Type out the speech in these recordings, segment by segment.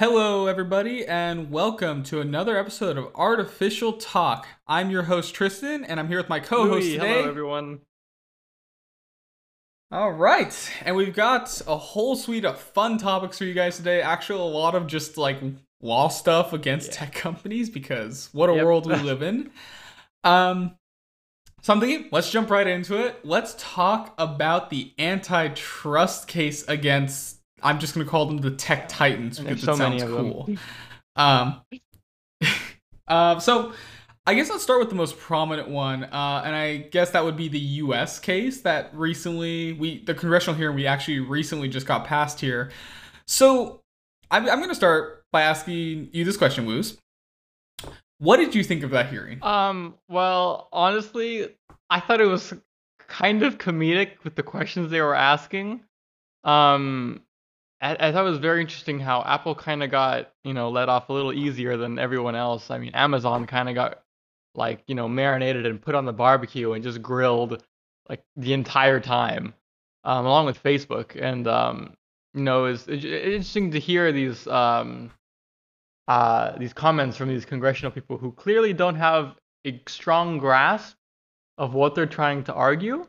Hello, everybody, and welcome to another episode of Artificial Talk. I'm your host, Tristan, and I'm here with my co host today. Hello, everyone. All right, and we've got a whole suite of fun topics for you guys today. Actually, a lot of just like law stuff against Yeah. tech companies because what a Yep. world we live in. Um, so I'm thinking, let's jump right into it. Let's talk about the antitrust case against. I'm just going to call them the tech titans because so it many sounds of them. cool. Um, uh, so I guess let's start with the most prominent one, uh, and I guess that would be the U.S. case that recently we the congressional hearing we actually recently just got passed here. So I'm, I'm going to start by asking you this question, Woos. What did you think of that hearing? Um, well, honestly, I thought it was kind of comedic with the questions they were asking. Um, I, thought it was very interesting how Apple kind of got, you know, let off a little easier than everyone else. I mean, Amazon kind of got like, you know, marinated and put on the barbecue and just grilled like the entire time, um, along with Facebook. And um, you know, it's, it's interesting to hear these um uh, these comments from these congressional people who clearly don't have a strong grasp of what they're trying to argue.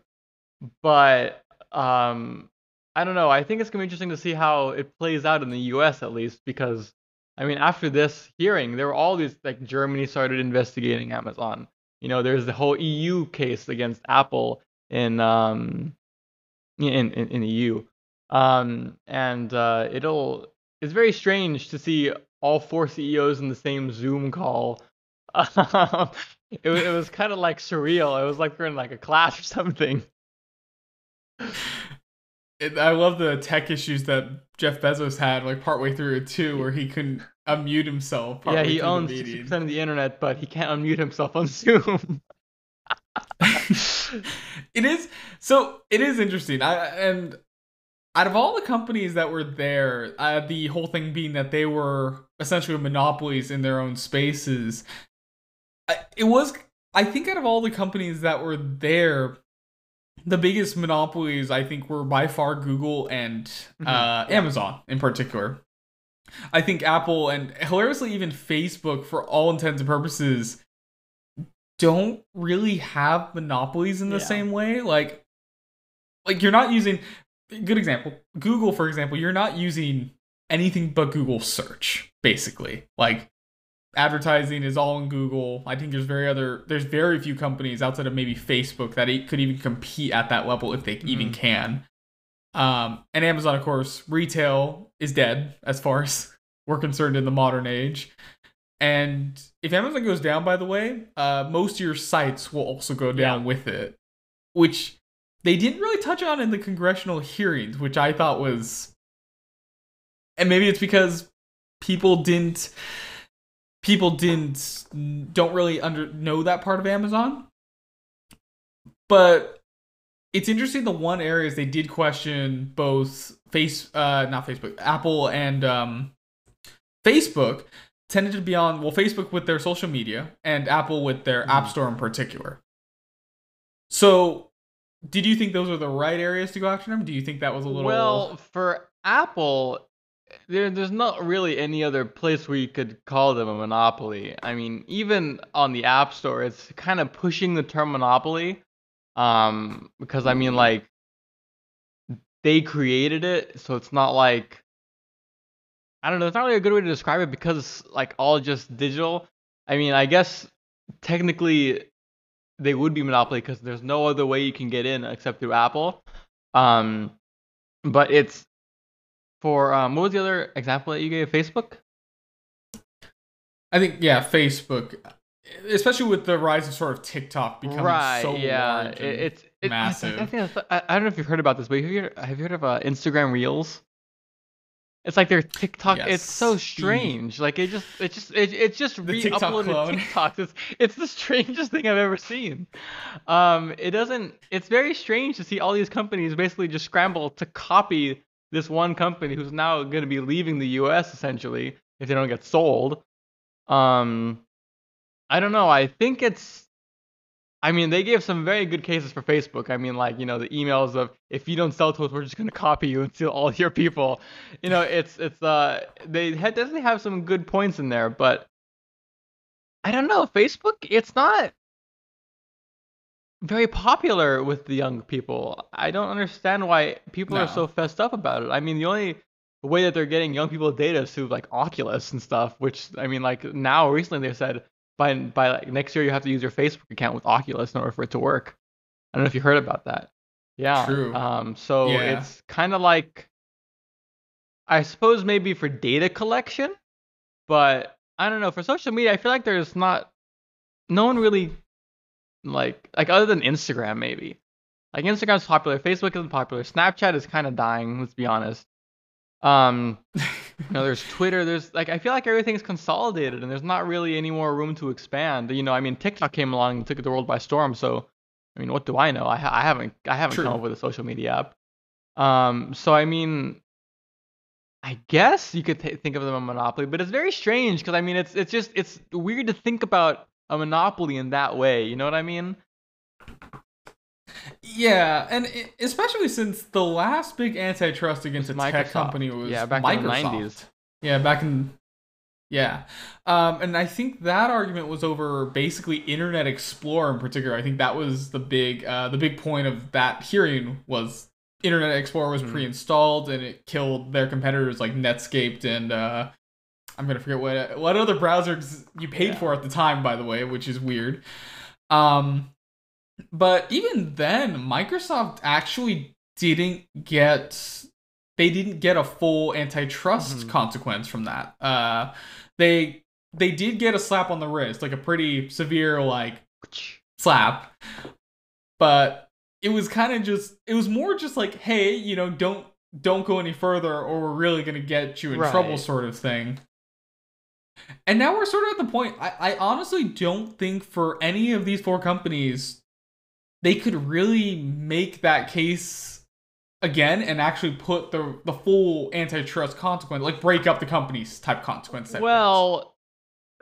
But um, I don't know. I think it's gonna be interesting to see how it plays out in the U.S. at least because I mean, after this hearing, there were all these like Germany started investigating Amazon. You know, there's the whole EU case against Apple in um in in, in EU. Um, and uh, it'll it's very strange to see all four CEOs in the same Zoom call. it, it was kind of like surreal. It was like we're in like a class or something. It, I love the tech issues that Jeff Bezos had, like partway through it too, where he couldn't unmute himself. yeah, he owns 60% of the internet, but he can't unmute himself on Zoom. it is so it is interesting I, and out of all the companies that were there uh, the whole thing being that they were essentially monopolies in their own spaces it was i think out of all the companies that were there the biggest monopolies i think were by far google and uh, amazon in particular. I think apple and hilariously even facebook for all intents and purposes don't really have monopolies in the Yeah. same way. Like like you're not using good example google for example you're not using anything but google search basically. Like advertising is all in google i think there's very other there's very few companies outside of maybe facebook that could even compete at that level if they even Mhm. can um and amazon of course retail is dead as far as we're concerned in the modern age and if Amazon goes down, by the way, uh, most of your sites will also go down Yeah. with it, which they didn't really touch on in the congressional hearings, which I thought was, and maybe it's because people didn't, people didn't, don't really under know that part of Amazon, but it's interesting. The one areas they did question both face, uh, not Facebook, Apple and um, Facebook tended to be on well facebook with their social media and apple with their app Mhm. store in particular so did you think those were the right areas to go after them do you think that was a little Well, for Apple, there, there's not really any other place where you could call them a monopoly. I mean, even on the App Store, it's kind of pushing the term monopoly. Um, because I mean, like, they created it, so it's not like I don't know. It's not really a good way to describe it because like all just digital. I mean, I guess technically they would be monopoly because there's no other way you can get in except through Apple. Um, but it's for um, what was the other example that you gave? Facebook. i think yeah facebook especially with the rise of sort of tiktok becoming right. so yeah. large and it's it, I- I, massive. think that's- I, I don't know if you've heard about this, but have you heard, have you heard of uh, Instagram Reels? It's like their TikTok. It's so strange. Like it just, it just, it, it's just The TikTok re-uploaded clone. TikToks. It's, it's the strangest thing I've ever seen. Um, it doesn't. It's very strange to see all these companies basically just scramble to copy this one company who's now going to be leaving the U.S. essentially if they don't get sold. Um, I don't know. I think it's I mean, they gave some very good cases for Facebook. I mean, like you know, the emails of if you don't sell to us, we're just gonna copy you and steal all your people. You know, it's it's uh they definitely have some good points in there, but I don't know. Facebook, it's not very popular with the young people. I don't understand why people No. are so fessed up about it. I mean, the only way that they're getting young people data is through like Oculus and stuff, which I mean, like now recently they said by by like next year you have to use your Facebook account with Oculus in order for it to work. I don't know if you heard about that. Yeah. True. Um. So Yeah. it's kind of like, I suppose maybe for data collection, but I don't know for social media. I feel like there's not, no one really, like like other than Instagram maybe. Like Instagram's popular, Facebook isn't popular, Snapchat is kind of dying. Let's be honest. Um, you know, there's Twitter. There's like I feel like everything's consolidated, and there's not really any more room to expand. You know, I mean, TikTok came along and took the world by storm. So, I mean, what do I know? I, ha- I haven't I haven't True. come up with a social media app. Um, so I mean, I guess you could th- think of them a monopoly, but it's very strange because I mean, it's it's just it's weird to think about a monopoly in that way. You know what I mean? Yeah, and i especially since the last big antitrust against a tech company was Yeah, back Microsoft. in the 90s. Yeah, back in yeah, um, and I think that argument was over basically Internet Explorer in particular. I think that was the big uh, the big point of that hearing was Internet Explorer was Mhm. pre-installed and it killed their competitors like Netscape and uh, I'm gonna forget what what other browsers you paid Yeah. for at the time, by the way, which is weird. Um, but even then, Microsoft actually didn't get they didn't get a full antitrust Mhm. consequence from that. Uh, they they did get a slap on the wrist, like a pretty severe like slap, but it was kind of just it was more just like, hey, you know, don't don't go any further, or we're really gonna get you in trouble, sort of thing. And now we're sort of at the point. I, I honestly don't think for any of these four companies, they could really make that case again and actually put the the full antitrust consequence, like break up the companies type consequence. Well,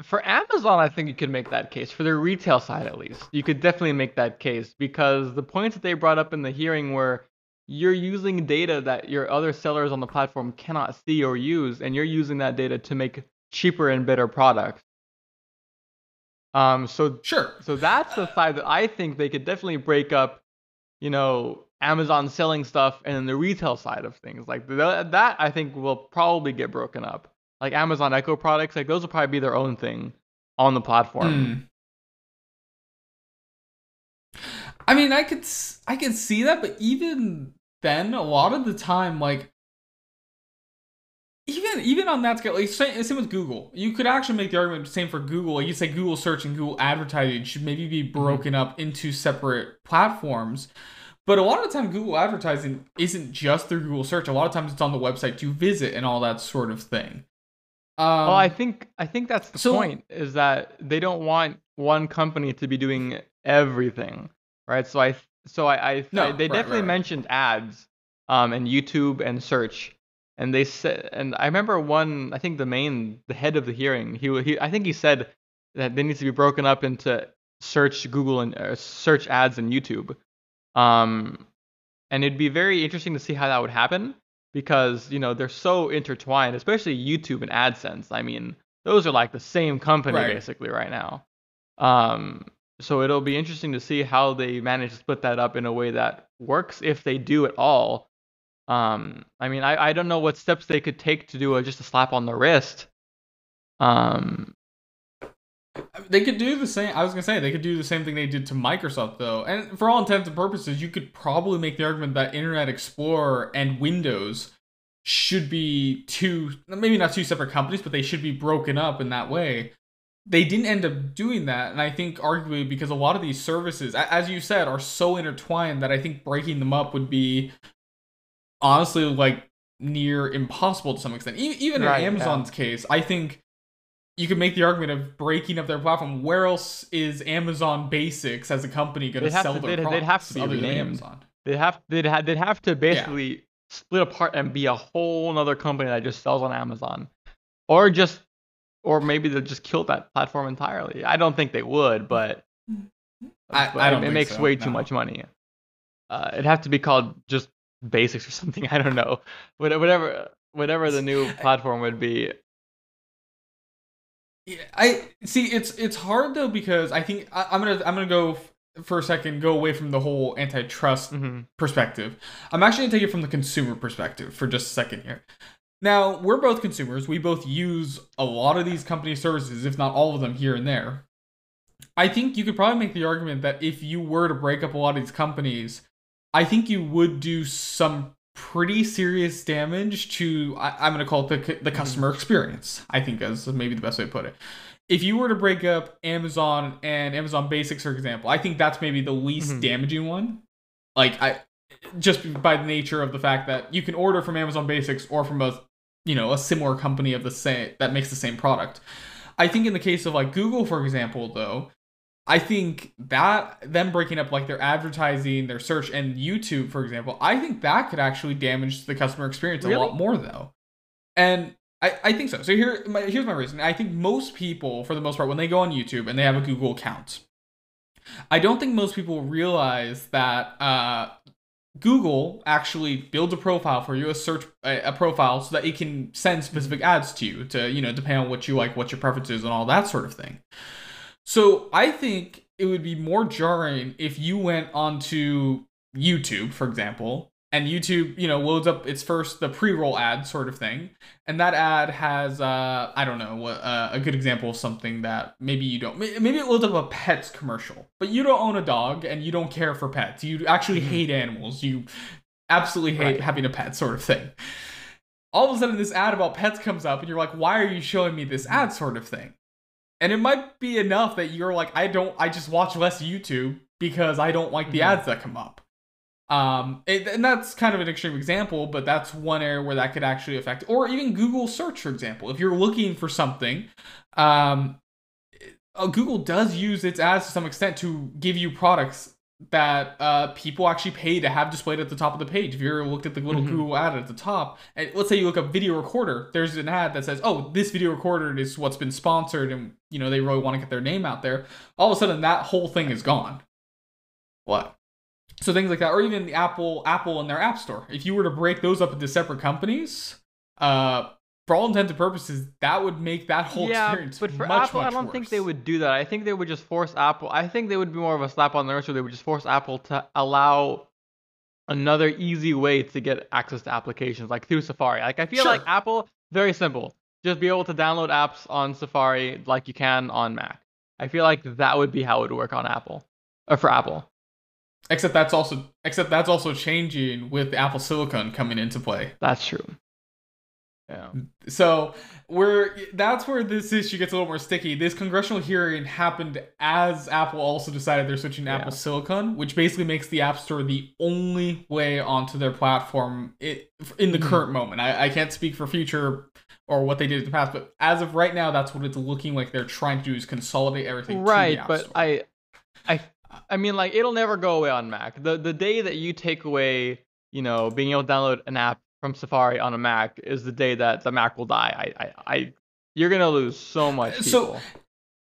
for Amazon, I think you could make that case. For their retail side, at least, you could definitely make that case because the points that they brought up in the hearing were you're using data that your other sellers on the platform cannot see or use, and you're using that data to make cheaper and better products. Um, so sure. so that's the side that I think they could definitely break up, you know, Amazon selling stuff and then the retail side of things. Like th- that, I think will probably get broken up. Like Amazon Echo products, like those will probably be their own thing on the platform. Hmm. I mean, I could I could see that, but even then, a lot of the time, like even even on that scale, like same, same with Google, you could actually make the argument same for Google. Like you say, Google search and Google advertising should maybe be broken up into separate platforms. But a lot of the time, Google advertising isn't just through Google search. A lot of times, it's on the website you visit and all that sort of thing. Um, well, I think I think that's the so- point is that they don't want one company to be doing everything, right? So I so I, I, No, I- they right, definitely right, right. mentioned ads, um, and YouTube and search, and they said, and I remember one, I think the main, the head of the hearing, he he, I think he said that they need to be broken up into search, Google, and uh, search ads and YouTube, um, and it'd be very interesting to see how that would happen because you know they're so intertwined, especially YouTube and AdSense. I mean, those are like the same company Right. basically right now. Um, so it'll be interesting to see how they manage to split that up in a way that works, if they do at all. Um, I mean, I, I don't know what steps they could take to do a, just a slap on the wrist. Um, They could do the same. I was gonna say they could do the same thing they did to Microsoft, though. And for all intents and purposes, you could probably make the argument that Internet Explorer and Windows should be two, maybe not two separate companies, but they should be broken up in that way. They didn't end up doing that, and I think arguably because a lot of these services, as you said, are so intertwined that I think breaking them up would be honestly like near impossible to some extent. E- even Right, in yeah. Amazon's case, I think you could make the argument of breaking up their platform. Where else is Amazon Basics as a company going to sell to- their they'd- products they'd have to be other than. Amazon? they'd have they'd have they'd have to basically split apart and be a whole another company that just sells on Amazon, or just or maybe they'll just kill that platform entirely. I don't think they would, but I, But I don't it think makes so, way too much money. Uh, it'd have to be called just basics or something. I don't know. What- Whatever, whatever the new platform would be. Yeah, I see. It's it's hard though because I think I, I'm gonna I'm gonna go for a second go away from the whole antitrust hmm perspective. I'm actually gonna take it from the consumer perspective for just a second here. Now we're both consumers. We both use a lot of these company services, if not all of them, here and there. I think you could probably make the argument that if you were to break up a lot of these companies, I think you would do some pretty serious damage to I, I'm going to call it the the customer experience. I think is maybe the best way to put it. If you were to break up Amazon and Amazon Basics, for example, I think that's maybe the least Mhm. damaging one. Like I, just by the nature of the fact that you can order from Amazon Basics or from a you know a similar company of the same that makes the same product. I think in the case of like Google, for example, though, I think that them breaking up like their advertising, their search, and YouTube, for example, I think that could actually damage the customer experience a lot more, though. And I, I think so. So here, my, here's my reason. I think most people, for the most part, when they go on YouTube and they have a Google account, I don't think most people realize that uh, Google actually builds a profile for you, a search a, a profile, so that it can send specific ads to you to you know depend on what you like, what your preferences, and all that sort of thing. So I think it would be more jarring if you went onto YouTube, for example, and YouTube, you know, loads up its first the pre-roll ad sort of thing, and that ad has uh I don't know what uh, a good example of something that maybe you don't maybe it loads up a pets commercial, but you don't own a dog and you don't care for pets. You actually Mhm. hate animals. You absolutely hate Right. having a pet sort of thing. All of a sudden this ad about pets comes up and you're like, "Why are you showing me this ad sort of thing?" And it might be enough that you're like, I don't, I just watch less YouTube because I don't like the Mhm. ads that come up. Um, it, and that's kind of an extreme example, but that's one area where that could actually affect, or even Google search, for example. If you're looking for something, um, uh, Google does use its ads to some extent to give you products that uh, people actually pay to have displayed at the top of the page. If you ever looked at the little Mhm. Google ad at the top, and let's say you look up video recorder, there's an ad that says, "Oh, this video recorder is what's been sponsored," and you know they really want to get their name out there. All of a sudden, that whole thing is gone. What? So things like that, or even the Apple, Apple and their App Store. If you were to break those up into separate companies, uh, for all intents and purposes, that would make that whole yeah, experience but for much, Apple, I don't think they would do that. I think they would just force Apple. I think they would be more of a slap on the wrist, or they would just force Apple to allow another easy way to get access to applications, like through Safari. Like I feel Sure. like Apple, very simple. Just be able to download apps on Safari like you can on Mac. I feel like that would be how it would work on Apple, or for Apple. Except that's also except that's also changing with Apple Silicon coming into play. That's true. Yeah. So where that's where this issue gets a little more sticky. This congressional hearing happened as Apple also decided they're switching to Yeah. Apple Silicon, which basically makes the App Store the only way onto their platform in the Mhm. current moment. I, I can't speak for future or what they did in the past, but as of right now, that's what it's looking like they're trying to do is consolidate everything. to the right App but Store. i i i mean like it'll never go away on mac the the day that you take away you know being able to download an app from safari on a mac is the day that the mac will die i i, I you're gonna lose so much people. So,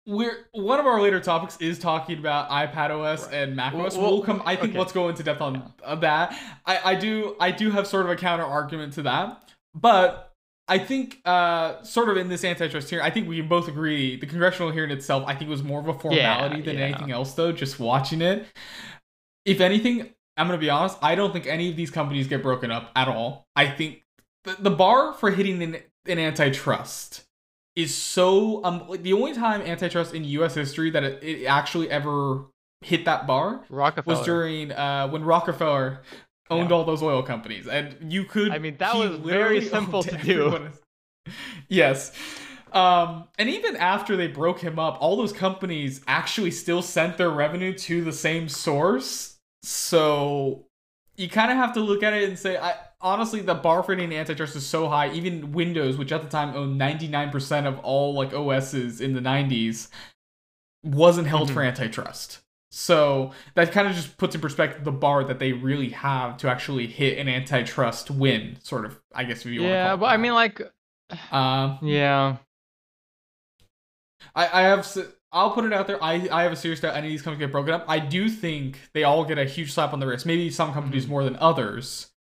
we're one of our later topics is talking about iPad OS Right. and Mac OS. Well- we'll come. I think okay. let's go into depth on uh, that. I, I do I do have sort of a counter argument to that, but I think uh sort of in this antitrust hearing, I think we can both agree the congressional hearing itself. I think was more of a formality than yeah. anything else, though. Just watching it, if anything, I'm gonna be honest. I don't think any of these companies get broken up at all. I think the, the bar for hitting an, an antitrust is so um like the only time antitrust in U.S. history that it, it actually ever hit that bar rockefeller was during uh when Rockefeller owned Yeah. all those oil companies, and you could. I mean, that was very simple to do. Yes. Um, and even after they broke him up, all those companies actually still sent their revenue to the same source. So you kind of have to look at it and say, I honestly, the bar for hitting antitrust is so high. Even Windows, which at the time owned 99% of all like OSs in the 90s, wasn't held Mhm. for antitrust. So that kind of just puts in perspective the bar that they really have to actually hit an antitrust win, sort of. I guess if you want to. yeah but i mean like um, yeah I, I have I'll put it out there. I, I have a serious doubt any of these companies get broken up. I do think they all get a huge slap on the wrist. Maybe some companies Mhm. more than others.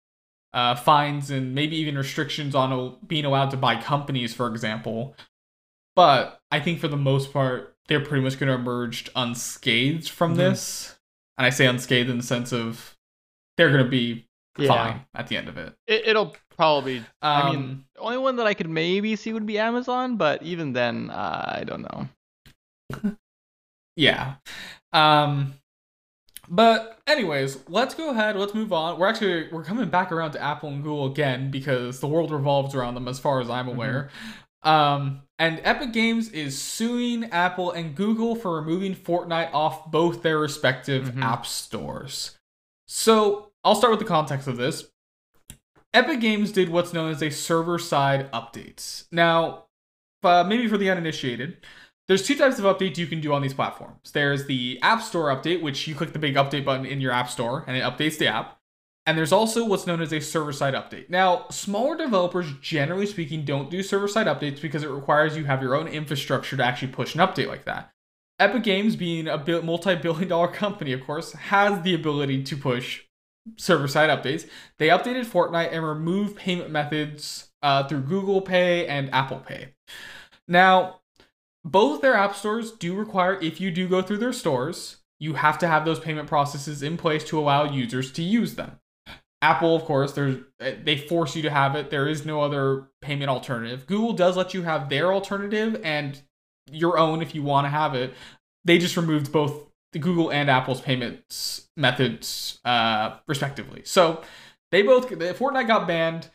Uh, fines and maybe even restrictions on a, being allowed to buy companies, for example. But I think for the most part, they're pretty much going to emerge unscathed from Mhm. this. And I say unscathed in the sense of they're going to be Yeah. fine at the end of it. It, it'll probably. Um, I mean, the only one that I could maybe see would be Amazon, but even then, uh, I don't know. yeah. Um, but anyways, let's go ahead. Let's move on. We're actually we're coming back around to Apple and Google again because the world revolves around them, as far as I'm aware. Um, and Epic Games is suing Apple and Google for removing Fortnite off both their respective Mhm. app stores. So I'll start with the context of this. Epic Games did what's known as a server side update. Now, uh, maybe for the uninitiated, there's two types of updates you can do on these platforms. There's the App Store update, which you click the big update button in your App Store and it updates the app. And there's also what's known as a server side update. Now, smaller developers, generally speaking, don't do server side updates because it requires you have your own infrastructure to actually push an update like that. Epic Games, being a multi billion dollar company, of course, has the ability to push server side updates. They updated Fortnite and removed payment methods uh, through Google Pay and Apple Pay. Now, both their app stores do require, if you do go through their stores, you have to have those payment processes in place to allow users to use them. Apple, of course, they force you to have it. There is no other payment alternative. Google does let you have their alternative and your own if you want to have it. They just removed both the Google and Apple's payments methods, uh, respectively. So they both Fortnite got banned.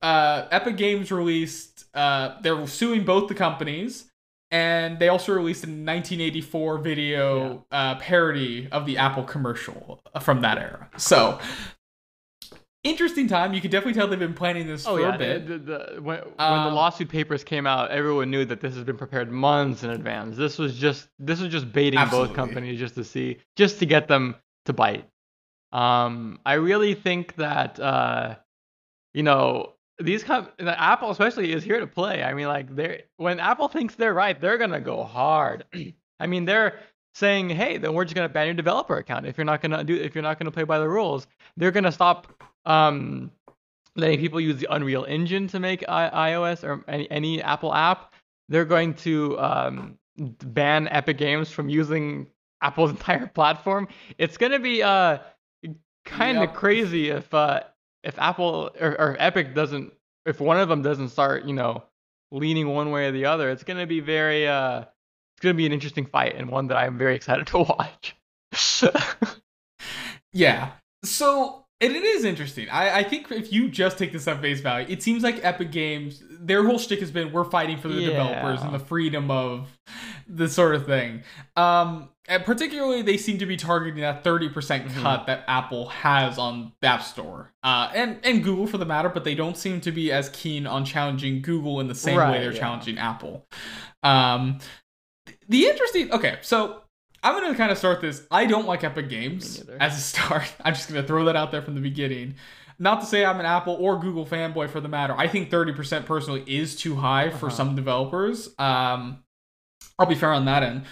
Uh, Epic Games released. Uh, they're suing both the companies, and they also released a 1984 video uh, parody of the Apple commercial from that era. So interesting time. You can definitely tell they've been planning this Oh for yeah, a bit. The, the, the- when, when Um, the lawsuit papers came out, everyone knew that this has been prepared months in advance. This was just this was just baiting Absolutely. both companies just to see just to get them to bite. Um, I really think that uh, you know these come the Apple especially is here to play. I mean, like they're when Apple thinks they're right, they're gonna go hard. I mean, they're saying, hey, then we're just gonna ban your developer account if you're not gonna do if you're not gonna play by the rules. They're gonna stop um letting people use the Unreal Engine to make I- iOS or any, any Apple app. They're going to um, ban Epic Games from using Apple's entire platform. It's gonna be uh kind of Yep. crazy if uh if Apple or, or Epic doesn't if one of them doesn't start you know leaning one way or the other. It's gonna be very uh it's gonna be an interesting fight and one that I'm very excited to watch. Yeah. So and it is interesting. I, I think if you just take this at face value, it seems like Epic Games, their whole shtick has been we're fighting for the developers and the freedom of this sort of thing. Um, and particularly, they seem to be targeting that 30% Mhm. cut that Apple has on the App Store, uh, and and Google for the matter. But they don't seem to be as keen on challenging Google in the same way they're yeah. challenging Apple. Um, the interesting. Okay, so I'm gonna kind of start this. I don't like Epic Games as a start. I'm just gonna throw that out there from the beginning. Not to say I'm an Apple or Google fanboy for the matter. I think 30% personally is too high for Uh-huh. some developers. Um, I'll be fair on that end.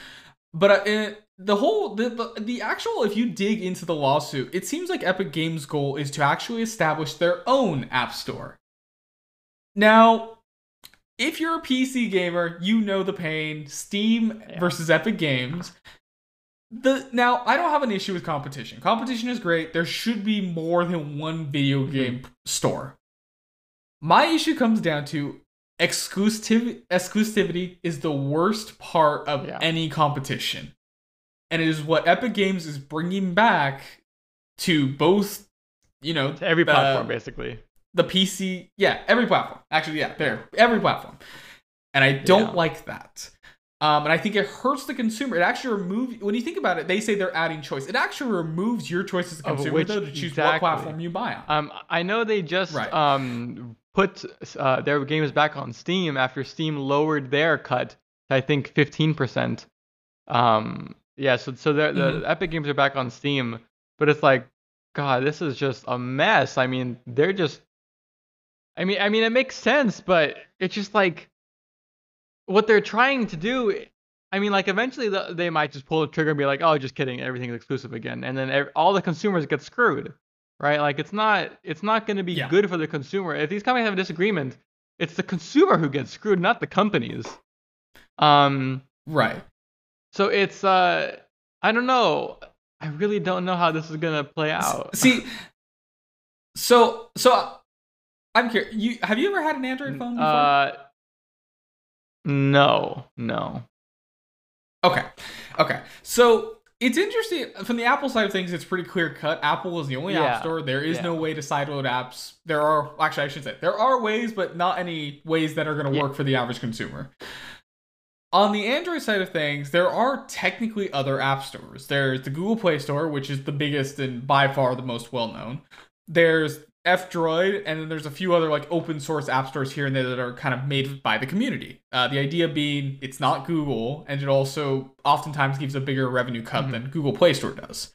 But uh, it, the whole the, the the actual if you dig into the lawsuit, it seems like Epic Games' goal is to actually establish their own app store. Now, if you're a PC gamer, you know the pain. Steam Yeah. versus Epic Games. The now I don't have an issue with competition. Competition is great. There should be more than one video Mm-hmm. game store. My issue comes down to exclusivity. Exclusivity is the worst part of Yeah. any competition, and it is what Epic Games is bringing back to both. You know, to every the- platform basically. the PC, yeah, every platform. Actually, yeah, there, every platform. And I don't Yeah. like that. Um, and I think it hurts the consumer. It actually removes, when you think about it, they say they're adding choice. It actually removes your choice as a consumer, which- though, to choose exactly. what platform you buy on. Um, I know they just Right. um put uh, their games back on Steam after Steam lowered their cut to I think 15%. Um, yeah, so so the Mhm. Epic games are back on Steam, but it's like, God, this is just a mess. I mean, they're just. I mean, I mean, it makes sense, but it's just like what they're trying to do I mean, like eventually the, they might just pull the trigger and be like, "Oh, just kidding, everything's exclusive again," and then ev- all the consumers get screwed, right? Like it's not it's not going to be Yeah. good for the consumer. If these companies have a disagreement, it's the consumer who gets screwed, not the companies. Um, Right. so it's uh, I don't know. I really don't know how this is gonna play out. See, so so I'm curious. You have you ever had an Android phone before? Uh, no, no. Okay. Okay. So it's interesting from the Apple side of things. It's pretty clear cut. Apple is the only Yeah. app store. There is Yeah. no way to sideload apps. There are actually I should say there are ways, but not any ways that are going to Yeah. work for the average consumer. On the Android side of things, there are technically other app stores. There's the Google Play Store, which is the biggest and by far the most well known. There's F Droid, and then there's a few other like open source app stores here and there that are kind of made by the community. Uh, the idea being it's not Google, and it also oftentimes gives a bigger revenue cut Mhm. than Google Play Store does.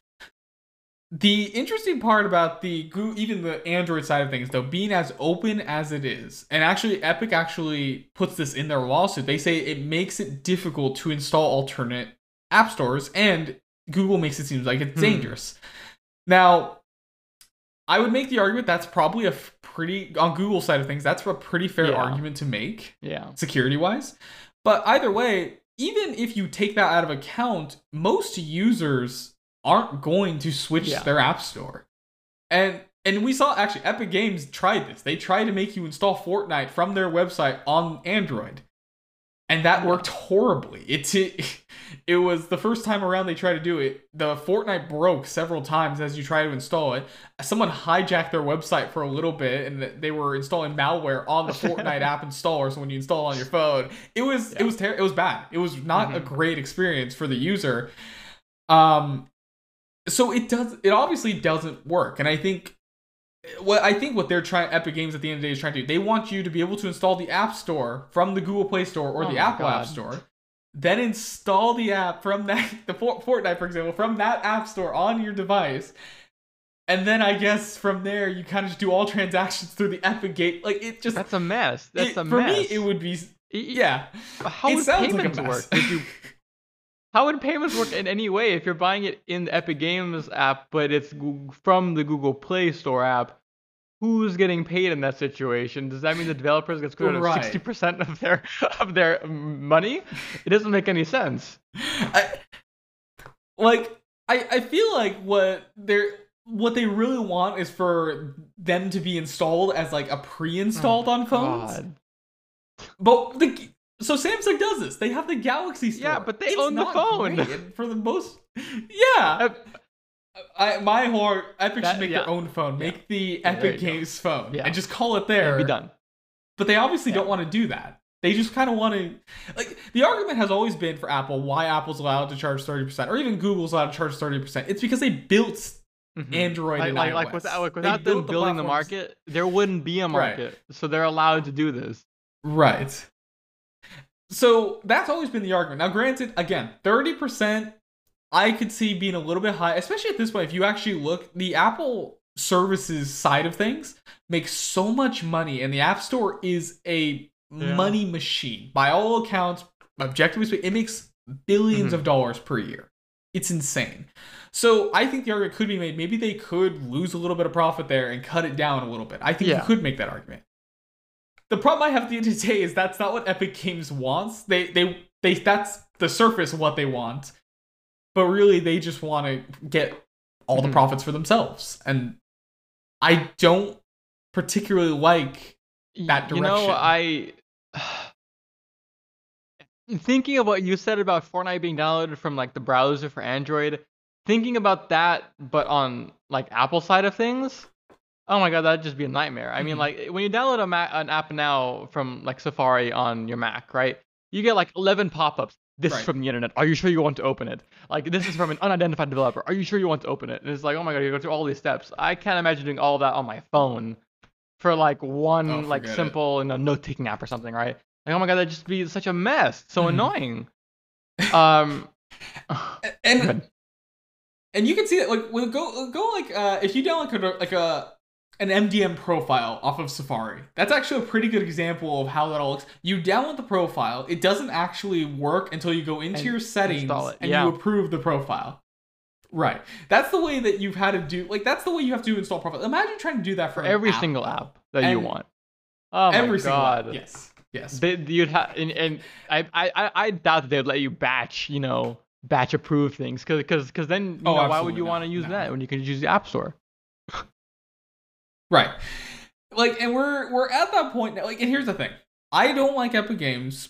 The interesting part about the even the Android side of things, though, being as open as it is, and actually Epic actually puts this in their lawsuit. They say it makes it difficult to install alternate app stores, and Google makes it seem like it's Hmm. dangerous. Now, I would make the argument that's probably a pretty on Google side of things. That's a pretty fair Yeah. argument to make Yeah. security wise. But either way, even if you take that out of account, most users aren't going to switch Yeah. their app store. And and we saw actually Epic Games tried this. They tried to make you install Fortnite from their website on Android. And that worked horribly. It, it it was the first time around they tried to do it. The Fortnite broke several times as you try to install it. Someone hijacked their website for a little bit, and they were installing malware on the Fortnite app installer. So when you install it on your phone, it was it was ter- it was bad. It was not a Mhm. great experience for the user. Um, so it does. It obviously doesn't work, and I think what I think what they're trying Epic Games at the end of the day is trying to do. They want you to be able to install the App Store from the Google Play Store or Oh the Apple App Store. Then install the app from that the For- Fortnite, for example, from that app store on your device. And then I guess from there you kind of just do all transactions through the Epic Gate. Like it just That's a mess. That's it- a for mess. For me it would be yeah. How it would sounds like work? Did you How would payments work in any way if you're buying it in the Epic Games app, but it's from the Google Play Store app? Who's getting paid in that situation? Does that mean the developers get screwed out of sixty percent of their of their money? It doesn't make any sense. I, like I, I feel like what they're what they really want is for them to be installed as like a pre-installed oh, on phones. Oh, God. But the so Samsung does this. They have the Galaxy Store. Yeah, but they It's own the phone. great, for the most, yeah. I, my whole Epic That- should make yeah. their own phone. Make the Yeah, there Epic you go. Games phone Yeah. and just call it there. be done. But they obviously don't want to do that. They just kind of want to, like, the argument has always been for Apple why Apple's allowed to charge 30%, or even Google's allowed to charge 30%. It's because they built Mhm. Android like, and like, iOS. like without, like, without them the building the platforms- market, there wouldn't be a Right. market. So they're allowed to do this. Right. So that's always been the argument. Now, granted, again, 30%, I could see being a little bit high, especially at this point. If you actually look, the Apple services side of things makes so much money, and the App Store is a Yeah. money machine. By all accounts, objectively speaking, it makes 1000000000s Mhm. of dollars per year. It's insane. So I think the argument could be made. Maybe they could lose a little bit of profit there and cut it down a little bit. I think Yeah. you could make that argument. The problem I have at the end of the day is that's not what Epic Games wants. They they they that's the surface of what they want. But really they just want to get all the Mhm. profits for themselves. And I don't particularly like that direction. You know. I thinking of what you said about Fortnite being downloaded from like the browser for Android, thinking about that but on like Apple side of things. Oh my god, that'd just be a nightmare. I mean, Mhm. like when you download a Ma- an app now from like Safari on your Mac, right? You get like 11 pop-ups. This is from the internet. Are you sure you want to open it? Like this is from an unidentified developer. Are you sure you want to open it? And it's like, oh my god, you go through all these steps. I can't imagine doing all that on my phone for like one Oh, like it. simple you know, note-taking app or something, right? Like, oh my god, that'd just be such a mess. So Mhm. annoying. Um, and and you can see that like when go go like uh if you download like a, like a an MDM profile off of Safari. That's actually a pretty good example of how that all looks. You download the profile. It doesn't actually work until you go into And your settings and yeah. you approve the profile. Right. That's the way that you've had to do. Like that's the way you have to install profile. Imagine trying to do that for, for every app, single app that you want. Oh my every god. single. App. Yes. Yes. They, you'd have, and, and I, I, I- doubt that they'd let you batch, you know, batch approve things, because, because, because then, you Oh, know, why would you not. want to use No. that when you can use the App Store? Right. Like, and we're we're at that point now. Like, and here's the thing: I don't like Epic Games,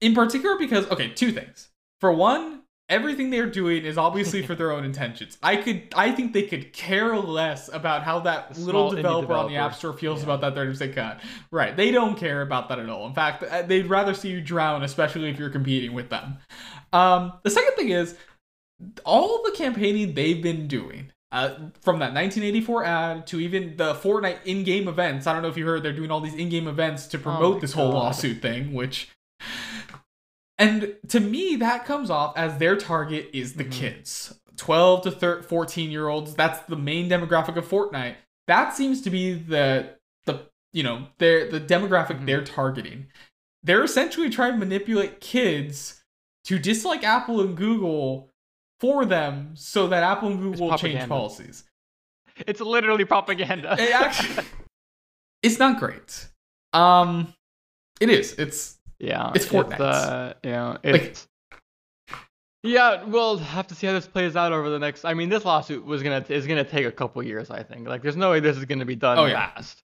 in particular because okay, two things. For one, everything they're doing is obviously for their own intentions. I could, I think they could care less about how that The little small indie developer on the App. Store feels Yeah. about that thirty percent cut. Right? They don't care about that at all. In fact, uh, they'd rather see you drown, especially if you're competing with them. Um, the second thing is all the campaigning they've been doing, uh, from that 1984 ad to even the Fortnite in-game events. I don't know if you heard they're doing all these in-game events to promote Oh this whole lawsuit thing, which. And to me, that comes off as their target is the Mhm. kids, 12 to 13, 14 year olds. That's the main demographic of Fortnite. That seems to be the the you know their the demographic Mhm. they're targeting. They're essentially trying to manipulate kids to dislike Apple and Google for them so that Apple and Google will change policies. It's literally propaganda. It actually it's not great. Um it is. It's yeah, it's Fortnite. uh, yeah. know, Like- yeah, we'll have to see how this plays out over the next. I mean, this lawsuit was gonna is gonna take a couple years. I think. Like, there's no way this is gonna be done Oh, yeah. fast.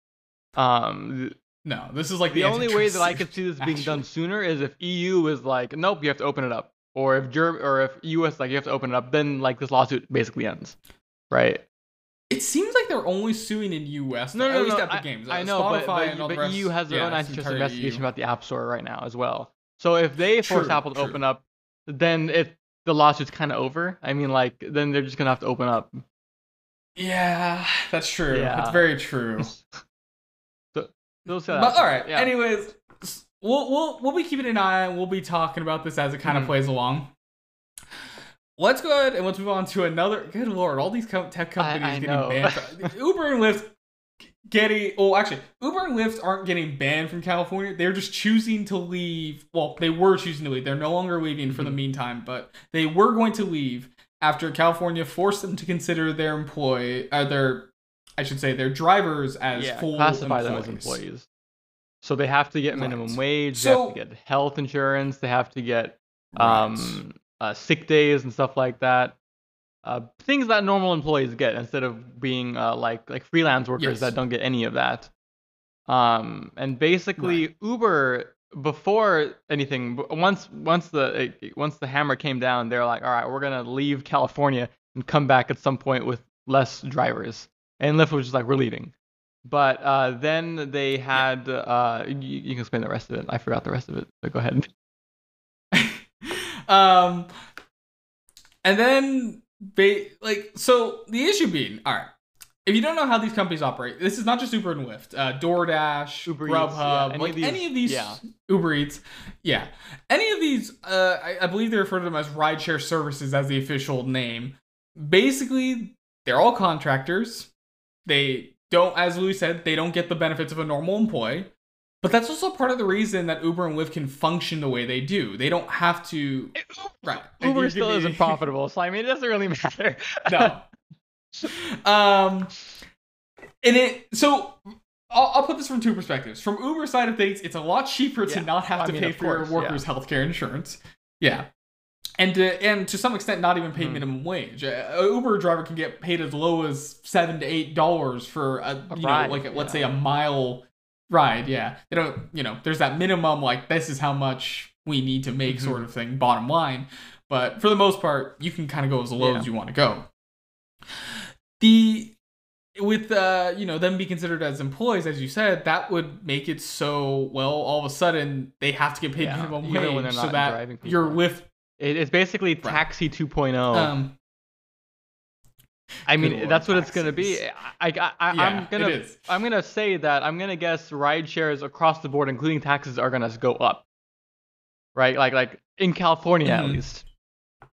Um, no, this is like the the, only way that I could see this being done sooner is if EU is like, nope, you have to open it up, or if Germ or if US like you have to open it up, then like this lawsuit basically ends, right? It seems like they're only suing in US. No, no, at least no. Epic I, Games. I Uh, know, but, Spotify but, and all the but rest- EU has their yeah, own antitrust investigation EU. about the App Store right now as well. So if they force True, Apple to true. open up, then it the lawsuit's kind of over. I mean, like then they're just gonna have to open up. Yeah, that's true. Yeah. It's very true. They'll say but all right. Yeah. Anyways, we'll we'll we'll be keeping an eye. and We'll be talking about this as it kind of Mhm. plays along. Let's go ahead and let's move on to another. Good lord, all these co- tech companies I getting know. banned. Uber and Lyft getting. Oh, actually, Uber and Lyft aren't getting banned from California. They're just choosing to leave. Well, they were choosing to leave. They're no longer leaving for the Mhm. meantime, but they were going to leave after California forced them to consider their employee, uh, their, I should say, their drivers as yeah, full classify them as employees. So they have to get minimum Right. wage. they have to get health insurance. They have to get Right. um, uh, sick days and stuff like that. Uh, things that normal employees get instead of being uh, like like freelance workers Yes. that don't get any of that. Um, and basically, Uber before anything, once once the uh, once the hammer came down, they're like, all right, we're gonna leave California and come back at some point with less drivers. And Lyft was just like, we're leaving. But uh, then they had uh, you, you can explain the rest of it. I forgot the rest of it. But go ahead. um, and then they like so the issue being all right. If you don't know how these companies operate, this is not just Uber and Lyft. Uh, DoorDash, Uber Eats, Grubhub, yeah, any like of these- any of these, yeah. Uber Eats, yeah, any of these. Uh, I, I believe they refer to them as rideshare services as the official name. Basically, they're all contractors. They don't, as Louis said, they don't get the benefits of a normal employee. But that's also part of the reason that Uber and Lyft can function the way they do. They don't have to. Right. Uber still isn't profitable, so I mean, it doesn't really matter. no. um, and it so I'll, I'll put this from two perspectives. From Uber side of things, it's a lot cheaper to not have I to mean, pay for course, your yeah. workers' healthcare insurance. Yeah. And to, and to some extent, not even pay Mhm. minimum wage. A, a Uber driver can get paid as low as seven to eight dollars for a, A you ride, know like a, let's say a mile ride. Yeah, they don't you know there's that minimum like this is how much we need to make Mhm. sort of thing. Bottom line, but for the most part, you can kind of go as low Yeah. as you want to go. The with uh you know them be considered as employees as you said that would make it so well all of a sudden they have to get paid Yeah, minimum wage they're so not that driving your people. Lyft It, it's basically Taxi 2.0. um I good mean, lord, that's what it's gonna be. I, I, I, yeah, I'm gonna, it is I'm gonna say that I'm gonna guess ride shares across the board, including taxes, are gonna go up. Right, like, like in California at Mhm. least.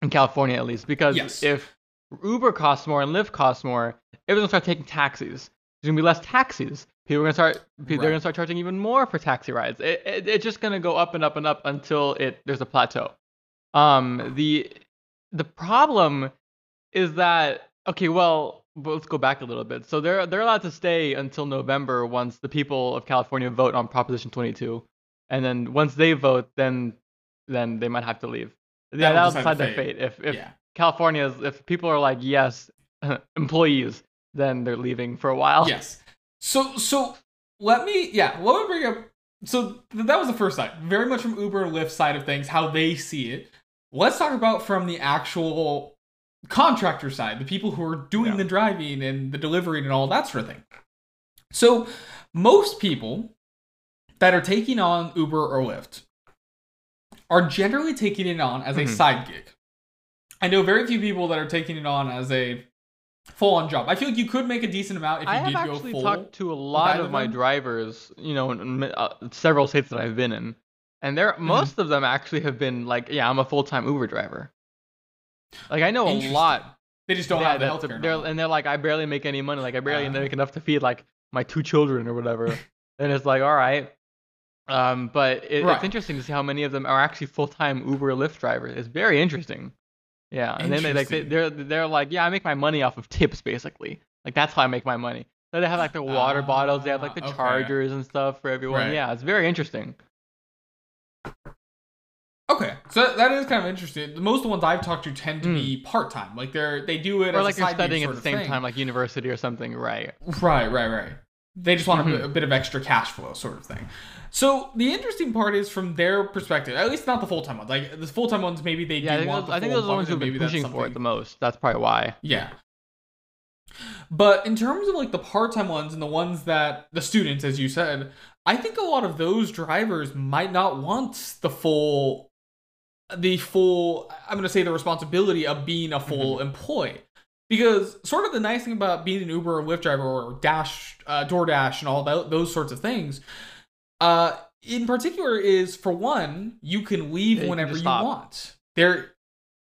In California at least, because Yes. if Uber costs more and Lyft costs more, everyone's gonna start taking taxis. There's gonna be less taxis. People are gonna start. They're Right. gonna start charging even more for taxi rides. It, it, it's just gonna go up and up and up until it there's a plateau. Um, the the problem is that okay. Well, let's go back a little bit. So they're they're allowed to stay until November once the people of California vote on Proposition 22, and then once they vote, then then they might have to leave. Yeah, That'll that'll decide their fate. fate. If if yeah. California if people are like yes, employees, then they're leaving for a while. Yes. So so let me yeah, let me bring up so th- that was the first side. Very much from Uber and Lyft side of things, how they see it. Let's talk about from the actual contractor side, the people who are doing Yeah. the driving and the delivering and all that sort of thing. So most people that are taking on Uber or Lyft are generally taking it on as a Mhm. side gig. I know very few people that are taking it on as a full on job. I feel like you could make a decent amount if you I did go actually full. talked to a lot of of my them? drivers, you know, in, in, uh, several states that I've been in, and they're Mm-hmm. most of them actually have been like, yeah, I'm a full time Uber driver. Like I know a lot. They just don't yeah, have the that- healthcare. they're, and they're like, I barely make any money. Like I barely Ah. make enough to feed like my two children or whatever. and it's like, all right. Um, but it, Right. it's interesting to see how many of them are actually full time Uber Lyft drivers. It's very interesting. Yeah, and then they like they, Interesting. they're they're like, yeah, I make my money off of tips basically. Like that's how I make my money. So they have like the water bottles, they have like the Ah, okay. chargers and stuff for everyone. Right. Yeah, it's very interesting. Okay, so that- is kind of interesting. Most of the ones I've talked to tend to Mm. be part time. Like they're they do it Or as like a you're studying at the same thing. time, like university or something, right? Right, right, right. They just want a, Mhm. bit, a bit of extra cash flow, sort of thing. So the interesting part is from their perspective, at least not the full time ones. Like the full time ones, maybe they Yeah, I do think, want those, the I think those are the ones who've been pushing for it the most. That's probably why. Yeah. But in terms of like the part-time ones and the ones that the students, as you said, I think a lot of those drivers might not want the full, the full. I'm gonna say the responsibility of being a full employee, because sort of the nice thing about being an Uber or Lyft driver or Dash, uh, DoorDash, and all that, those sorts of things, uh, in particular, is for one, you can leave Yeah, you can whenever you want. There,